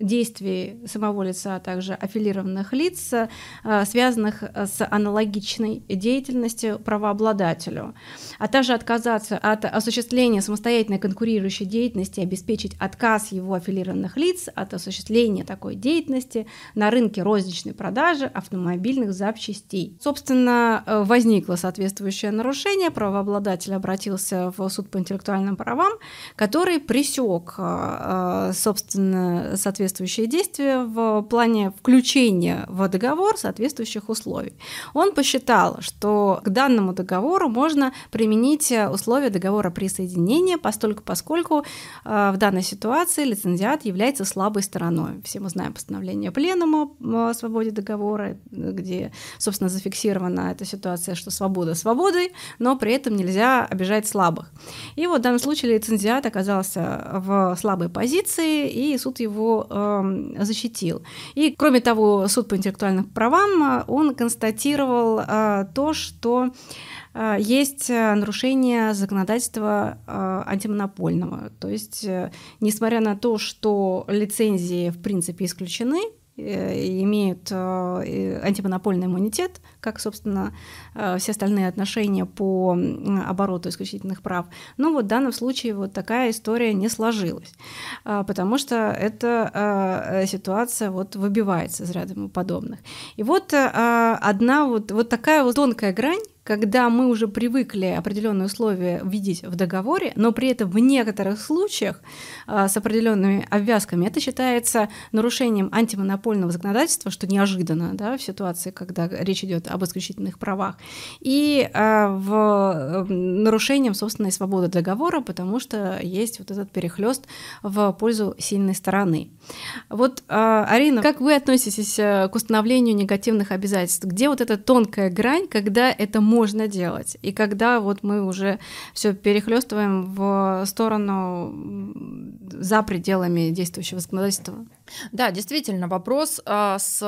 действий самого лица, а также аффилированных лиц, э, связанных с аналогичной деятельностью правообладателю, а также отказаться от осуществления самостоятельной конкурирующей деятельности, обеспечить отказ его аффилированных лиц от осуществления такой деятельности на рынке розничной продажи автомобильных запчастей. Собственно, э, возникло соответствующее нарушение, правообладатель обратился в суд по интеллектуальным правам, который пресек, э, собственно, соответственно, соответствующие действия в плане включения в договор соответствующих условий. Он посчитал, что к данному договору можно применить условия договора присоединения, постольку поскольку э, в данной ситуации лицензиат является слабой стороной. Все мы знаем постановление Пленума о свободе договора, где, собственно, зафиксирована эта ситуация, что свобода свободой, но при этом нельзя обижать слабых. И вот в данном случае лицензиат оказался в слабой позиции, и суд его э, защитил. И, кроме того, суд по интеллектуальным правам, он констатировал э, то, что э, есть нарушение законодательства э, антимонопольного. То есть, э, несмотря на то, что лицензии в принципе исключены, Э, имеют э, антимонопольный иммунитет, как, собственно, э, все остальные отношения по обороту исключительных прав. Но вот в данном случае вот такая история не сложилась, потому что эта ситуация вот выбивается из ряда подобных. И вот одна вот, вот такая вот тонкая грань, когда мы уже привыкли определенные условия видеть в договоре, но при этом в некоторых случаях а, с определенными обвязками это считается нарушением антимонопольного законодательства, что неожиданно да, в ситуации, когда речь идет об исключительных правах, и а, в нарушением собственной свободы договора, потому что есть вот этот перехлест в пользу сильной стороны. Вот, а, Арина, как вы относитесь э, к установлению негативных обязательств? Где вот эта тонкая грань, когда это может можно делать. И когда вот мы уже все перехлестываем в сторону за пределами действующего законодательства. Да, действительно, вопрос а, с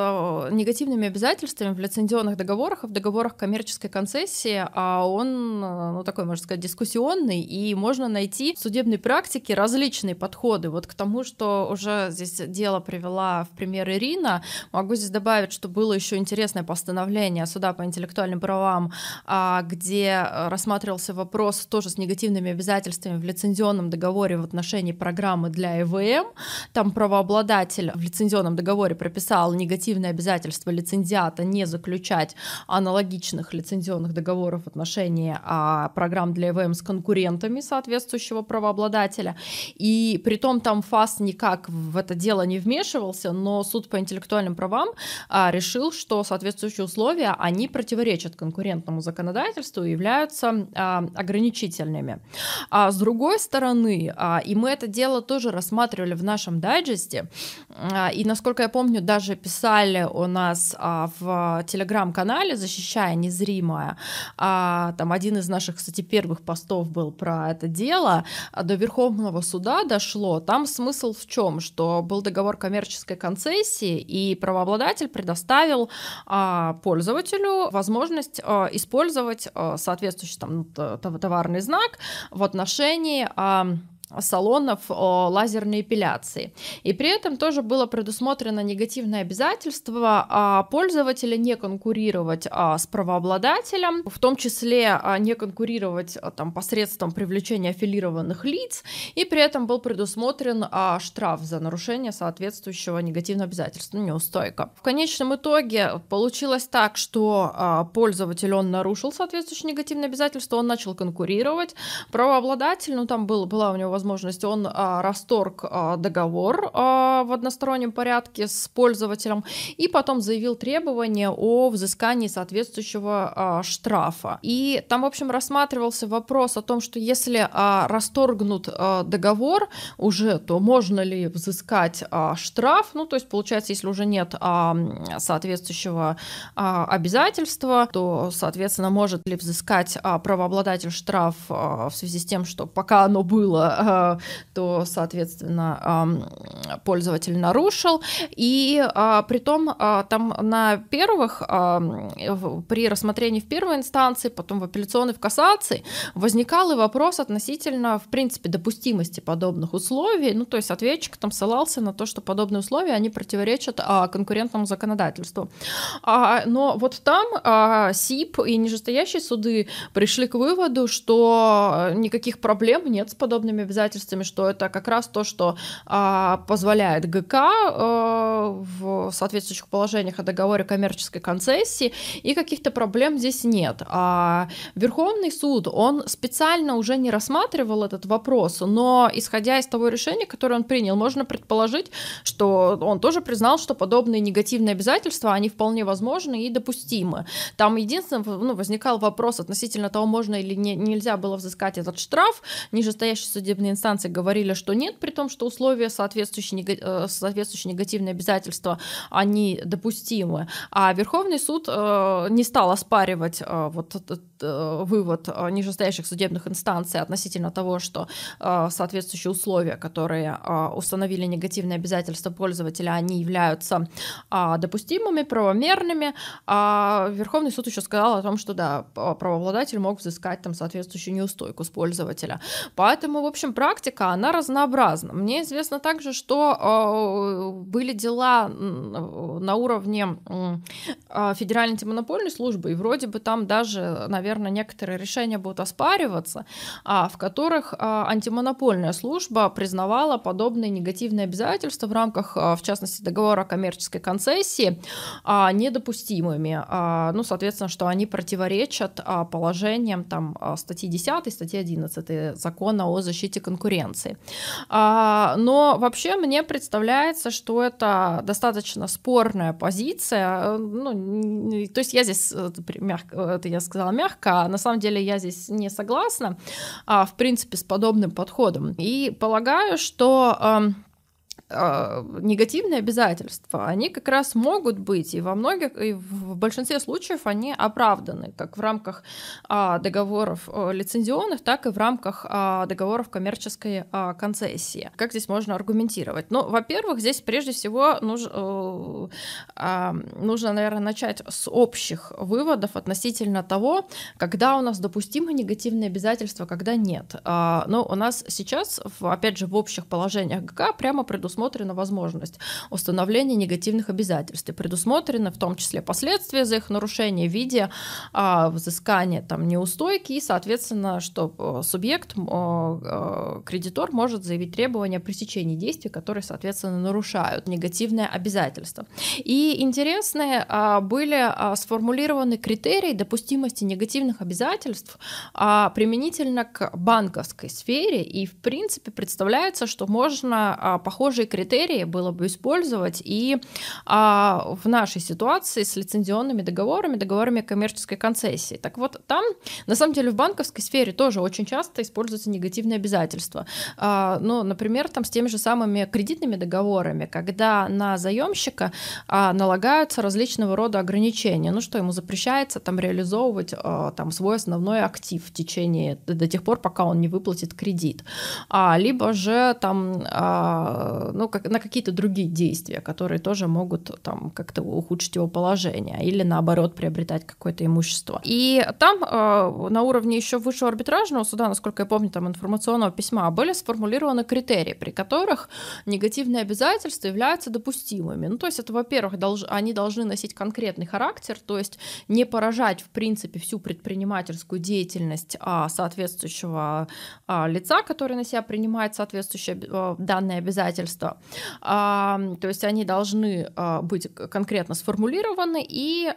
негативными обязательствами в лицензионных договорах и в договорах коммерческой концессии, а он, ну, такой, можно сказать, дискуссионный, и можно найти в судебной практике различные подходы. Вот к тому, что уже здесь дело привела в пример Ирина, могу здесь добавить, что было еще интересное постановление суда по интеллектуальным правам а, где э, рассматривался вопрос тоже с негативными обязательствами в лицензионном договоре в отношении программы для ЭВМ. Там правообладатель в лицензионном договоре прописал негативные обязательства лицензиата не заключать аналогичных лицензионных договоров в отношении а, программ для ЭВМ с конкурентами соответствующего правообладателя. И при том там ФАС никак в это дело не вмешивался, но суд по интеллектуальным правам а, решил, что соответствующие условия, они противоречат конкурентному законодательству являются а, ограничительными. А с другой стороны, а, и мы это дело тоже рассматривали в нашем дайджесте, и насколько я помню, даже писали у нас а, в телеграм-канале «Защищая незримое», а, там один из наших, кстати, первых постов был про это дело, а до Верховного суда дошло, там смысл в чем, что был договор коммерческой концессии, и правообладатель предоставил а, пользователю возможность а, использовать соответствующий там, товарный знак в отношении салонов лазерной эпиляции. И при этом тоже было предусмотрено негативное обязательство а, пользователя не конкурировать а, с правообладателем, в том числе а, не конкурировать там, посредством привлечения аффилированных лиц, и при этом был предусмотрен штраф за нарушение соответствующего негативного обязательства, ну, неустойка. В конечном итоге получилось так, что пользователь, он нарушил соответствующее негативное обязательство, он начал конкурировать, правообладатель, ну там был, была у него возможность, он а, расторг а, договор а, в одностороннем порядке с пользователем и потом заявил требование о взыскании соответствующего а, штрафа. И там, в общем, рассматривался вопрос о том, что если а, расторгнут а, договор уже, то можно ли взыскать а, штраф, ну, то есть, получается, если уже нет а, соответствующего а, обязательства, то, соответственно, может ли взыскать а, правообладатель штраф а, в связи с тем, что пока оно было, а, то, соответственно, пользователь нарушил. И а, при том а, там на первых, при рассмотрении в первой инстанции, потом в апелляционной, в кассации, возникал и вопрос относительно, в принципе, допустимости подобных условий. Ну, то есть ответчик там ссылался на то, что подобные условия, они противоречат конкурентному законодательству. Но вот там СИП и нижестоящие суды пришли к выводу, что никаких проблем нет с подобными обязательствами обязательствами, что это как раз то, что а, позволяет ГК а, в соответствующих положениях о договоре коммерческой концессии, и каких-то проблем здесь нет. А Верховный суд, он специально уже не рассматривал этот вопрос, но исходя из того решения, которое он принял, можно предположить, что он тоже признал, что подобные негативные обязательства, они вполне возможны и допустимы. Там единственное, ну, возникал вопрос относительно того, можно или не, нельзя было взыскать этот штраф, нижестоящий судебный инстанции говорили, что нет, при том, что условия, соответствующие, э, соответствующие негативные обязательства, они допустимы. А Верховный суд э, не стал оспаривать э, вот вывод нижестоящих судебных инстанций относительно того, что соответствующие условия, которые установили негативные обязательства пользователя, они являются допустимыми, правомерными. А Верховный суд еще сказал о том, что да, правообладатель мог взыскать там соответствующую неустойку с пользователя. Поэтому, в общем, практика, она разнообразна. Мне известно также, что были дела на уровне Федеральной антимонопольной службы, и вроде бы там даже, наверное, некоторые решения будут оспариваться, а, в которых а, антимонопольная служба признавала подобные негативные обязательства в рамках, а, в частности, договора о коммерческой концессии недопустимыми. Ну, соответственно, что они противоречат положениям там, статьи 10, статьи 11 закона о защите конкуренции. Но вообще мне представляется, что это достаточно спорная позиция. Ну, то есть я здесь, э, мягко, это я сказала мягко, а на самом деле я здесь не согласна, а, в принципе, с подобным подходом. И полагаю, что негативные обязательства, они как раз могут быть, и во многих, и в большинстве случаев они оправданы, как в рамках а, договоров а, лицензионных, так и в рамках а, договоров коммерческой а, концессии. Как здесь можно аргументировать? Ну, во-первых, здесь прежде всего нуж, э, а, нужно, наверное, начать с общих выводов относительно того, когда у нас допустимы негативные обязательства, когда нет. А, но у нас сейчас, опять же, в общих положениях ГК прямо предусмотрено предусмотрена возможность установления негативных обязательств и предусмотрены в том числе последствия за их нарушение в виде а, взыскания там, неустойки и, соответственно, что э, субъект, а, кредитор может заявить требования о пресечении действий, которые, соответственно, нарушают негативное обязательство. И интересные а, были а, сформулированы критерии допустимости негативных обязательств а, применительно к банковской сфере, и, в принципе, представляется, что можно а, похожие критерии было бы использовать и а, в нашей ситуации с лицензионными договорами, договорами коммерческой концессии. Так вот, там, на самом деле, в банковской сфере тоже очень часто используются негативные обязательства. А, ну, например, там с теми же самыми кредитными договорами, когда на заемщика а, налагаются различного рода ограничения. Ну, что ему запрещается там реализовывать а, там свой основной актив в течение до тех пор, пока он не выплатит кредит. А, либо же там а, ну, как, на какие-то другие действия, которые тоже могут там как-то ухудшить его положение или наоборот приобретать какое-то имущество. И там э, на уровне еще высшего арбитражного суда, насколько я помню, там информационного письма, были сформулированы критерии, при которых негативные обязательства являются допустимыми. Ну, то есть это, во-первых, долж... они должны носить конкретный характер, то есть не поражать, в принципе, всю предпринимательскую деятельность а, соответствующего а, лица, который на себя принимает соответствующие а, данные обязательства, а, то есть они должны а, быть конкретно сформулированы и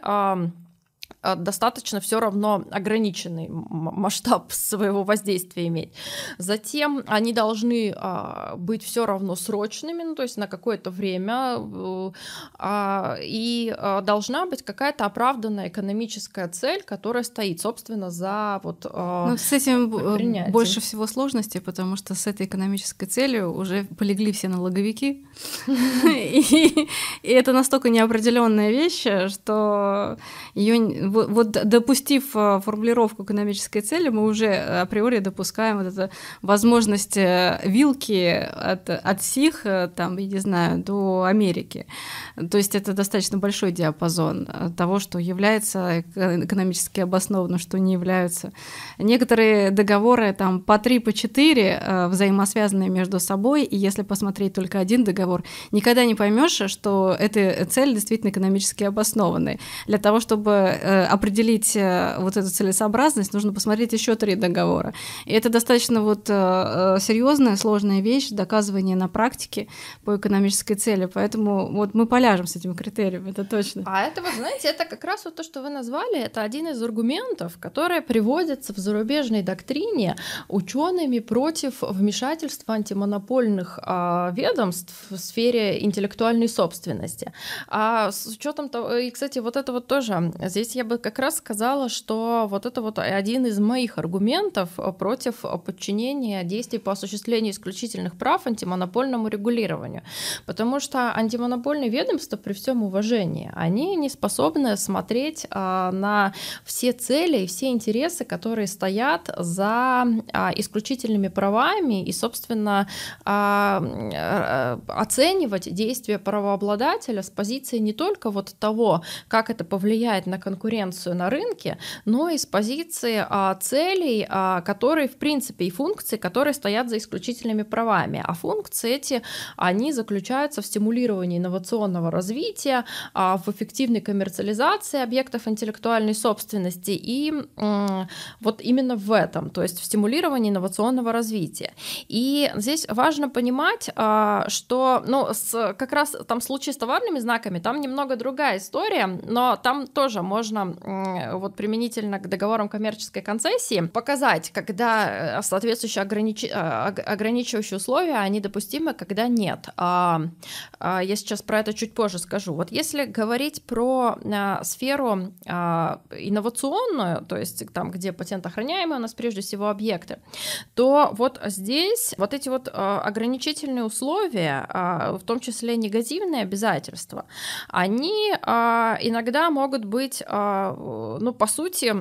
достаточно все равно ограниченный масштаб своего воздействия иметь. Затем они должны а, быть все равно срочными, ну, то есть на какое-то время, э, а, и должна быть какая-то оправданная экономическая цель, которая стоит, собственно, за вот ну, С этим больше всего сложностей, потому что с этой экономической целью уже полегли все налоговики, и это настолько неопределенная вещь, что ее вот, допустив э, формулировку экономической цели, мы уже априори допускаем вот эту возможность э, вилки от, от сих, э, там, я не знаю, до Америки. То есть это достаточно большой диапазон того, что является экономически обоснованным, что не являются. Некоторые договоры там по три, по четыре взаимосвязанные между собой, и если посмотреть только один договор, никогда не поймешь, что эта цель действительно экономически обоснованная. Для того, чтобы определить э, вот эту целесообразность, нужно посмотреть еще три договора. И это достаточно вот э, э, серьезная, сложная вещь, доказывание на практике по экономической цели. Поэтому вот мы поляжем с этим критерием, это точно. А это, вы знаете, это как раз вот то, что вы назвали, это один из аргументов, который приводится в зарубежной доктрине учеными против вмешательства антимонопольных а, ведомств в сфере интеллектуальной собственности. А с учетом того, и, кстати, вот это вот тоже, здесь я бы бы как раз сказала, что вот это вот один из моих аргументов против подчинения действий по осуществлению исключительных прав антимонопольному регулированию. Потому что антимонопольные ведомства, при всем уважении, они не способны смотреть а, на все цели и все интересы, которые стоят за а, исключительными правами и, собственно, а, оценивать действия правообладателя с позиции не только вот того, как это повлияет на конкуренцию на рынке, но и с позиции а, целей, а, которые, в принципе, и функции, которые стоят за исключительными правами. А функции эти, они заключаются в стимулировании инновационного развития, а, в эффективной коммерциализации объектов интеллектуальной собственности и м, вот именно в этом, то есть в стимулировании инновационного развития. И здесь важно понимать, а, что, ну, с, как раз там случай с товарными знаками, там немного другая история, но там тоже можно вот применительно к договорам коммерческой концессии показать, когда э, соответствующие огранич... А, ограничивающие условия, они допустимы, когда нет. А, а, я сейчас про это чуть позже скажу. Вот если говорить про а, сферу а, инновационную, то есть там, где патент охраняемый у нас прежде всего объекты, то вот здесь вот эти вот ограничительные условия, в том числе негативные обязательства, они иногда могут быть, ну, по сути,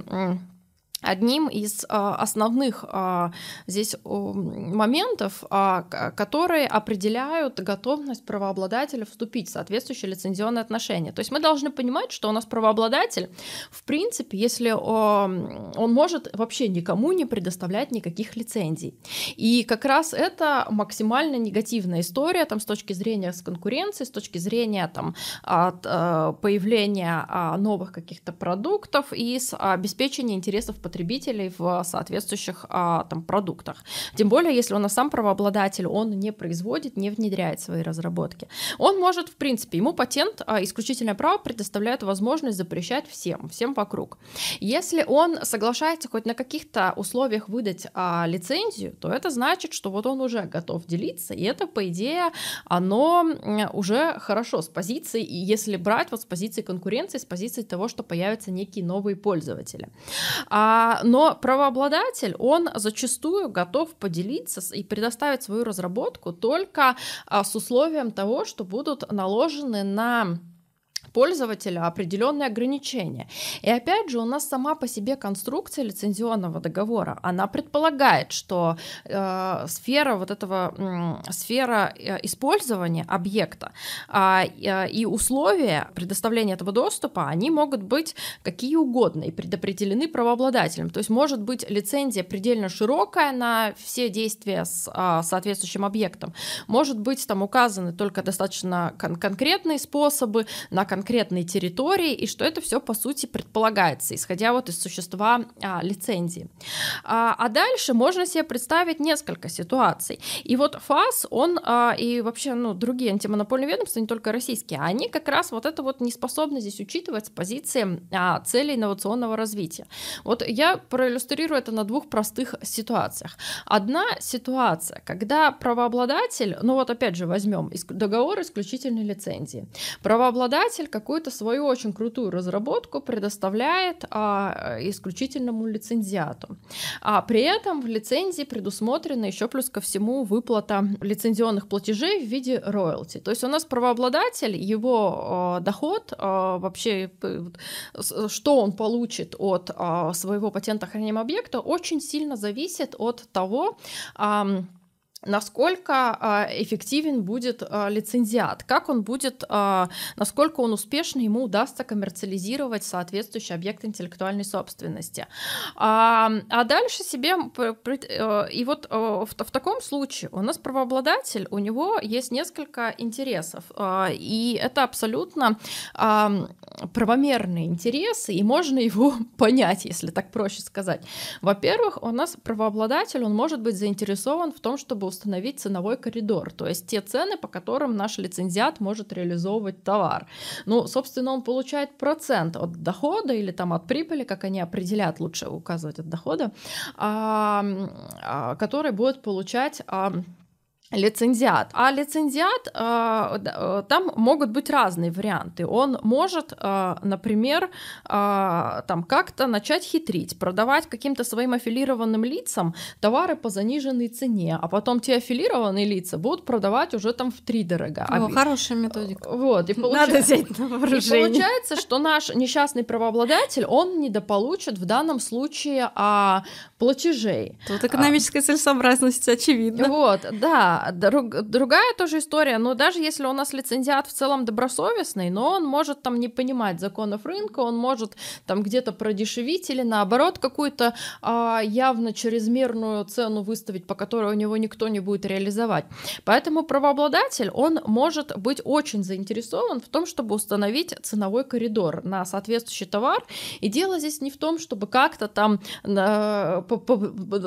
одним из а, основных а, здесь моментов, а, которые определяют готовность правообладателя вступить в соответствующие лицензионные отношения. То есть мы должны понимать, что у нас правообладатель, в принципе, если он может вообще никому не предоставлять никаких лицензий. И как раз это максимально негативная история там, с точки зрения с конкуренции, с точки зрения там, от появления новых каких-то продуктов и с обеспечения интересов потребителей потребителей в соответствующих а, там, продуктах. Тем более, если он сам правообладатель, он не производит, не внедряет свои разработки. Он может, в принципе, ему патент, а, исключительное право предоставляет возможность запрещать всем, всем вокруг. Если он соглашается хоть на каких-то условиях выдать а, лицензию, то это значит, что вот он уже готов делиться, и это, по идее, оно уже хорошо с позиции, и если брать вот с позиции конкуренции, с позиции того, что появятся некие новые пользователи. А а, но правообладатель, он зачастую готов поделиться и предоставить свою разработку только а, с условием того, что будут наложены на пользователя определенные ограничения. И опять же, у нас сама по себе конструкция лицензионного договора, она предполагает, что э, сфера вот этого, э, сфера использования объекта э, и условия предоставления этого доступа, они могут быть какие угодно и предопределены правообладателем. То есть может быть лицензия предельно широкая на все действия с э, соответствующим объектом, может быть там указаны только достаточно кон- конкретные способы на конкретные конкретной территории, и что это все по сути предполагается, исходя вот из существа а, лицензии. А, а дальше можно себе представить несколько ситуаций. И вот ФАС, он а, и вообще ну, другие антимонопольные ведомства, не только российские, они как раз вот это вот не способны здесь учитывать с позиции а, цели инновационного развития. Вот я проиллюстрирую это на двух простых ситуациях. Одна ситуация, когда правообладатель, ну вот опять же возьмем договор исключительной лицензии. Правообладатель какую-то свою очень крутую разработку предоставляет а, исключительному лицензиату. А при этом в лицензии предусмотрена еще плюс ко всему выплата лицензионных платежей в виде роялти. То есть у нас правообладатель, его а, доход, а, вообще что он получит от а, своего патента хранимого объекта, очень сильно зависит от того, а, насколько а, эффективен будет а, лицензиат, как он будет, а, насколько он успешно ему удастся коммерциализировать соответствующий объект интеллектуальной собственности. А, дальше себе, э, и вот э, в таком случае у нас правообладатель, у него есть несколько интересов, и это абсолютно правомерные интересы, и можно его понять, если так проще сказать. Во-первых, у нас правообладатель, он может быть заинтересован в том, чтобы установить ценовой коридор, то есть те цены, по которым наш лицензиат может реализовывать товар. Ну, собственно, он получает процент от дохода или там от прибыли, как они определяют, лучше указывать от дохода, а, который будет получать лицензиат. А лицензиат, э, э, там могут быть разные варианты. Он может, э, например, там как-то начать хитрить, продавать каким-то своим аффилированным лицам товары по заниженной цене, а потом те аффилированные лица будут продавать уже там в три дорога. О, хорошая методика. Вот, и получ... Надо взять на вооружение. И получается, что наш несчастный правообладатель, он недополучит в данном случае а, платежей. Тут экономическая целесообразность очевидна. Вот, да, друг, другая тоже история, но даже если у нас лицензиат в целом добросовестный, но он может там не понимать законов рынка, он может там где-то продешевить или наоборот какую-то а, явно чрезмерную цену выставить, по которой у него никто не будет реализовать. Поэтому правообладатель, он может быть очень заинтересован в том, чтобы установить ценовой коридор на соответствующий товар. И дело здесь не в том, чтобы как-то там э,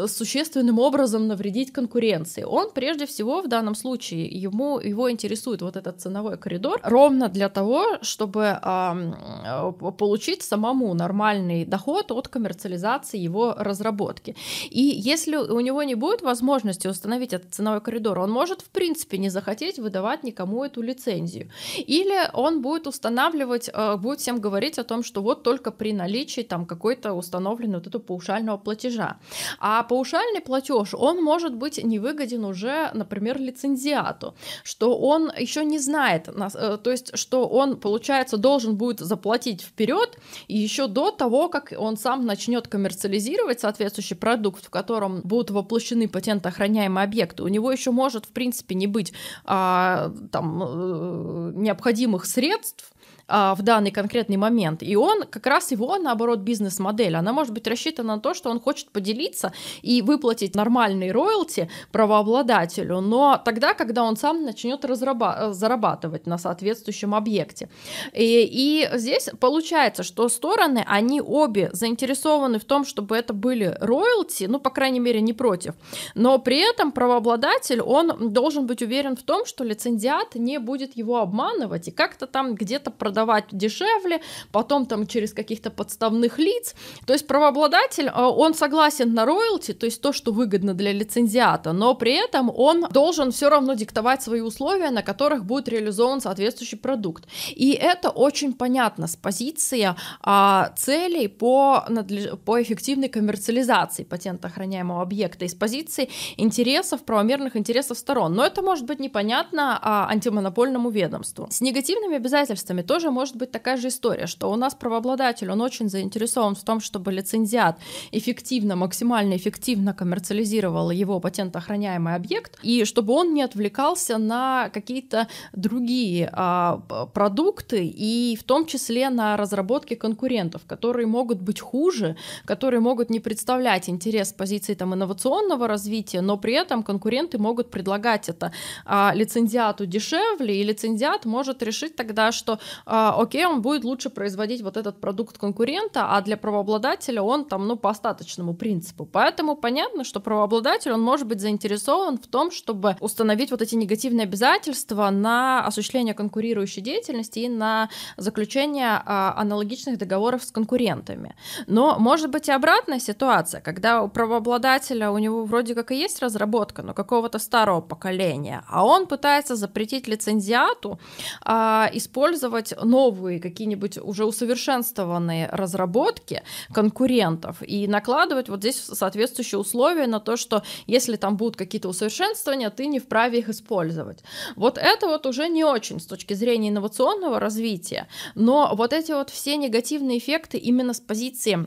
существенным образом навредить конкуренции. Он прежде всего в данном случае ему, его интересует вот этот ценовой коридор ровно для того, чтобы э, получить самому нормальный доход от коммерциализации его разработки. И если у него не будет возможности установить этот ценовой коридор, он может в принципе не захотеть выдавать никому эту лицензию. Или он будет устанавливать, э, будет всем говорить о том, что вот только при наличии там какой-то установленной вот этого паушального платежа. А паушальный платеж, он может быть невыгоден уже, например, лицензиату, что он еще не знает, э, то есть, что он, получается, должен будет заплатить вперед и еще до того, как он сам начнет коммерциализировать соответствующий продукт, в котором будут воплощены патентоохраняемые объекты, у него еще может, в принципе, не быть а, там э, необходимых средств а, в данный конкретный момент. И он, как раз его, наоборот, бизнес-модель, она может быть рассчитана на то, что он хочет поделиться и выплатить нормальные роялти правообладателю, но тогда, когда он сам начнет разраба- зарабатывать на соответствующем объекте. И, и здесь получается, что стороны, они обе заинтересованы в том, чтобы это были роялти, ну, по крайней мере, не против, но при этом правообладатель, он должен быть уверен в том, что лицензиат не будет его обманывать и как-то там где-то продавать продавать дешевле, потом там через каких-то подставных лиц. То есть правообладатель, э, он согласен на роялти, то есть то, что выгодно для лицензиата, но при этом он должен все равно диктовать свои условия, на которых будет реализован соответствующий продукт. И это очень понятно с позиции а, целей по, надлеж... по эффективной коммерциализации патента охраняемого объекта, из позиции интересов, правомерных интересов сторон. Но это может быть непонятно а, антимонопольному ведомству. С негативными обязательствами тоже тоже может быть такая же история, что у нас правообладатель, он очень заинтересован в том, чтобы лицензиат эффективно, максимально эффективно коммерциализировал его патентоохраняемый объект, и чтобы он не отвлекался на какие-то другие а, продукты, и в том числе на разработки конкурентов, которые могут быть хуже, которые могут не представлять интерес позиции там, инновационного развития, но при этом конкуренты могут предлагать это а, лицензиату дешевле, и лицензиат может решить тогда, что а, а, окей, он будет лучше производить вот этот продукт конкурента, а для правообладателя он там, ну, по остаточному принципу. Поэтому понятно, что правообладатель, он может быть заинтересован в том, чтобы установить вот эти негативные обязательства на осуществление конкурирующей деятельности и на заключение а, аналогичных договоров с конкурентами. Но может быть и обратная ситуация, когда у правообладателя у него вроде как и есть разработка, но какого-то старого поколения, а он пытается запретить лицензиату а, использовать новые какие-нибудь уже усовершенствованные разработки конкурентов и накладывать вот здесь соответствующие условия на то, что если там будут какие-то усовершенствования, ты не вправе их использовать. Вот это вот уже не очень с точки зрения инновационного развития, но вот эти вот все негативные эффекты именно с позиции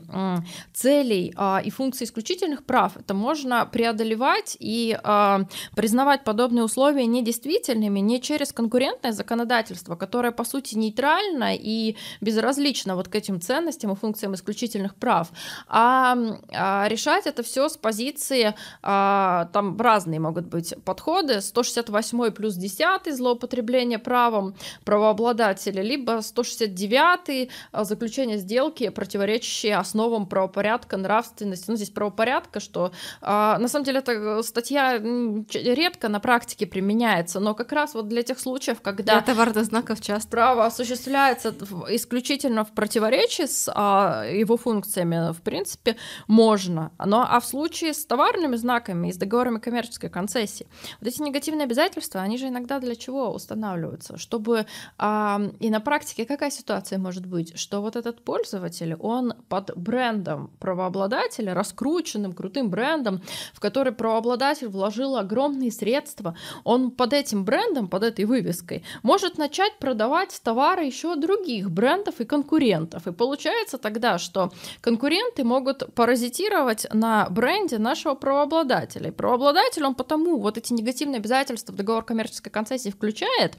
целей а, и функций исключительных прав, это можно преодолевать и а, признавать подобные условия недействительными не через конкурентное законодательство, которое по сути нейтрально нейтрально и безразлично вот к этим ценностям и функциям исключительных прав, а, а решать это все с позиции, а, там разные могут быть подходы, 168 плюс 10 злоупотребление правом правообладателя, либо 169 а, заключение сделки, противоречащие основам правопорядка, нравственности, ну здесь правопорядка, что а, на самом деле эта статья редко на практике применяется, но как раз вот для тех случаев, когда... Для товарных знаков часто. Право осуществляется осуществляется исключительно в противоречии с а, его функциями, в принципе, можно. Но, а в случае с товарными знаками и с договорами коммерческой концессии, вот эти негативные обязательства, они же иногда для чего устанавливаются? Чтобы а, и на практике какая ситуация может быть, что вот этот пользователь, он под брендом правообладателя, раскрученным крутым брендом, в который правообладатель вложил огромные средства, он под этим брендом, под этой вывеской, может начать продавать товары еще других брендов и конкурентов. И получается тогда, что конкуренты могут паразитировать на бренде нашего правообладателя. И правообладатель, он потому вот эти негативные обязательства в договор коммерческой концессии включает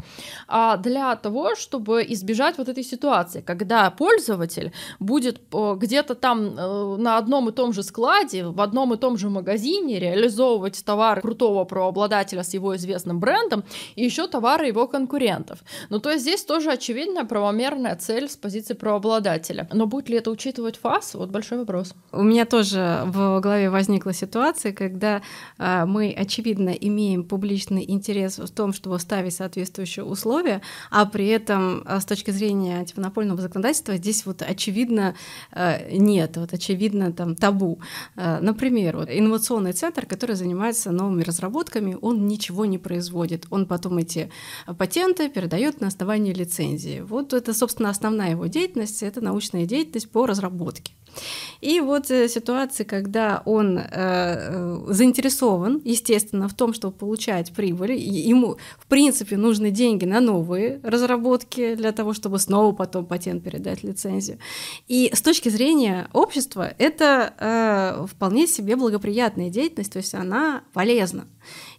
а, для того, чтобы избежать вот этой ситуации, когда пользователь будет э, где-то там э, на одном и том же складе, в одном и том же магазине реализовывать товары крутого правообладателя с его известным брендом и еще товары его конкурентов. Ну, то есть здесь тоже очевидная правомерная цель с позиции правообладателя. Но будет ли это учитывать ФАС? Вот большой вопрос. У меня тоже в голове возникла ситуация, когда э, мы, очевидно, имеем публичный интерес в том, чтобы ставить соответствующие условия, а при этом э, с точки зрения антимонопольного законодательства здесь вот очевидно э, нет, вот очевидно там табу. Э, например, вот инновационный центр, который занимается новыми разработками, он ничего не производит, он потом эти патенты передает на основании лицензии. Вот это, собственно, основная его деятельность, это научная деятельность по разработке. И вот э, ситуации, когда он э, э, заинтересован, естественно, в том, чтобы получать прибыль, ему, в принципе, нужны деньги на новые разработки для того, чтобы снова потом патент передать лицензию. И с точки зрения общества это э, вполне себе благоприятная деятельность, то есть она полезна.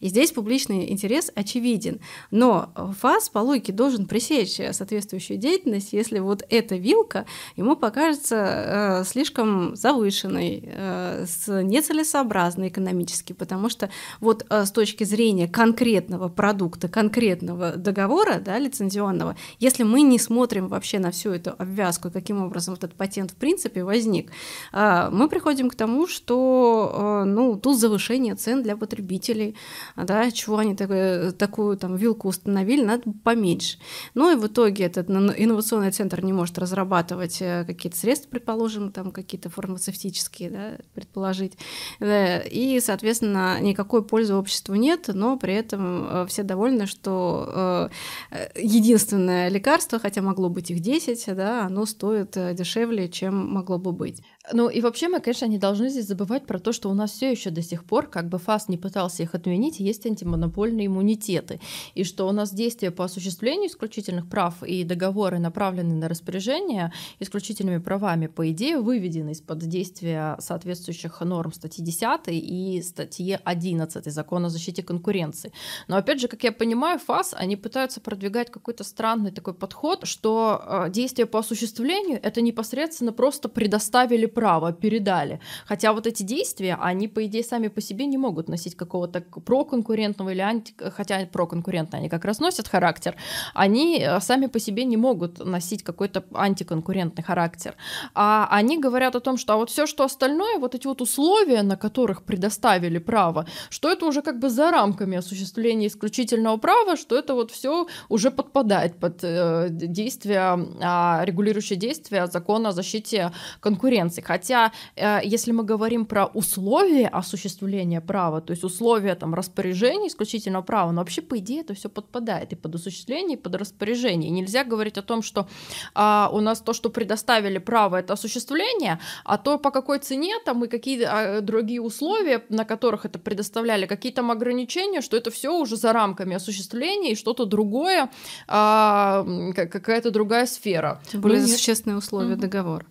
И здесь публичный интерес очевиден. Но ФАС по логике должен пресечь соответствующую деятельность, если вот эта вилка ему покажется э, слишком завышенной, э, с нецелесообразной экономически, потому что вот э, с точки зрения конкретного продукта, конкретного договора да, лицензионного, если мы не смотрим вообще на всю эту обвязку, каким образом этот патент в принципе возник, э, мы приходим к тому, что э, ну, тут завышение цен для потребителей, да, чего они такое, такую там вилку установили, надо поменьше. Ну и в итоге этот инновационный центр не может разрабатывать э, какие-то средства, предположим, там какие-то фармацевтические, да, предположить. И, соответственно, никакой пользы обществу нет, но при этом э, все довольны, что э, единственное лекарство, хотя могло быть их 10, да, оно стоит дешевле, чем могло бы быть. Ну и вообще мы, конечно, не должны здесь забывать про то, что у нас все еще до сих пор, как бы ФАС не пытался их отменить, есть антимонопольные иммунитеты, и что у нас действия по осуществлению исключительных прав и договоры, направленные на распоряжение исключительными правами, по идее, выведены из-под действия соответствующих норм статьи 10 и статьи 11 Закона о защите конкуренции. Но опять же, как я понимаю, ФАС, они пытаются продвигать какой-то странный такой подход, что э, действия по осуществлению это непосредственно просто предоставили право, передали. Хотя вот эти действия, они, по идее, сами по себе не могут носить какого-то проконкурентного или анти... Хотя проконкурентные они как раз носят характер, они э, сами по себе не могут носить какой-то антиконкурентный характер. А они говорят о том, что а вот все, что остальное, вот эти вот условия, на которых предоставили право, что это уже как бы за рамками осуществления исключительного права, что это вот все уже подпадает под э, действия, э, регулирующие действия закона о защите конкуренции. Хотя, э, если мы говорим про условия осуществления права, то есть условия там распоряжения исключительного права, но вообще, по идее, это все подпадает и под осуществление, и под распоряжение. Нельзя говорить о том, что а, у нас то, что предоставили право, это осуществление, а то по какой цене там и какие а, другие условия, на которых это предоставляли, какие там ограничения, что это все уже за рамками осуществления и что-то другое, а, какая-то другая сфера. Тем более ну, существенные условия mm-hmm. договора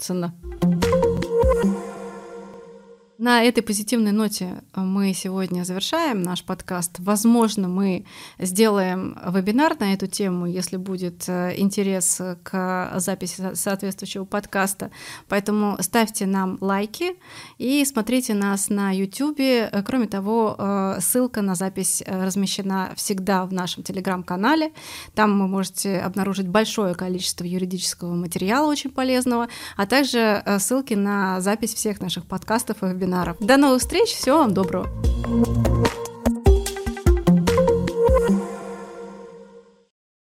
цена. На этой позитивной ноте мы сегодня завершаем наш подкаст. Возможно, мы сделаем вебинар на эту тему, если будет э, интерес к записи соответствующего подкаста. Поэтому ставьте нам лайки и смотрите нас на YouTube. Кроме того, э, ссылка на запись размещена всегда в нашем телеграм-канале. Там вы можете обнаружить большое количество юридического материала очень полезного, а также э, ссылки на запись всех наших подкастов и вебинаров вебинаров. До новых встреч, всего вам доброго.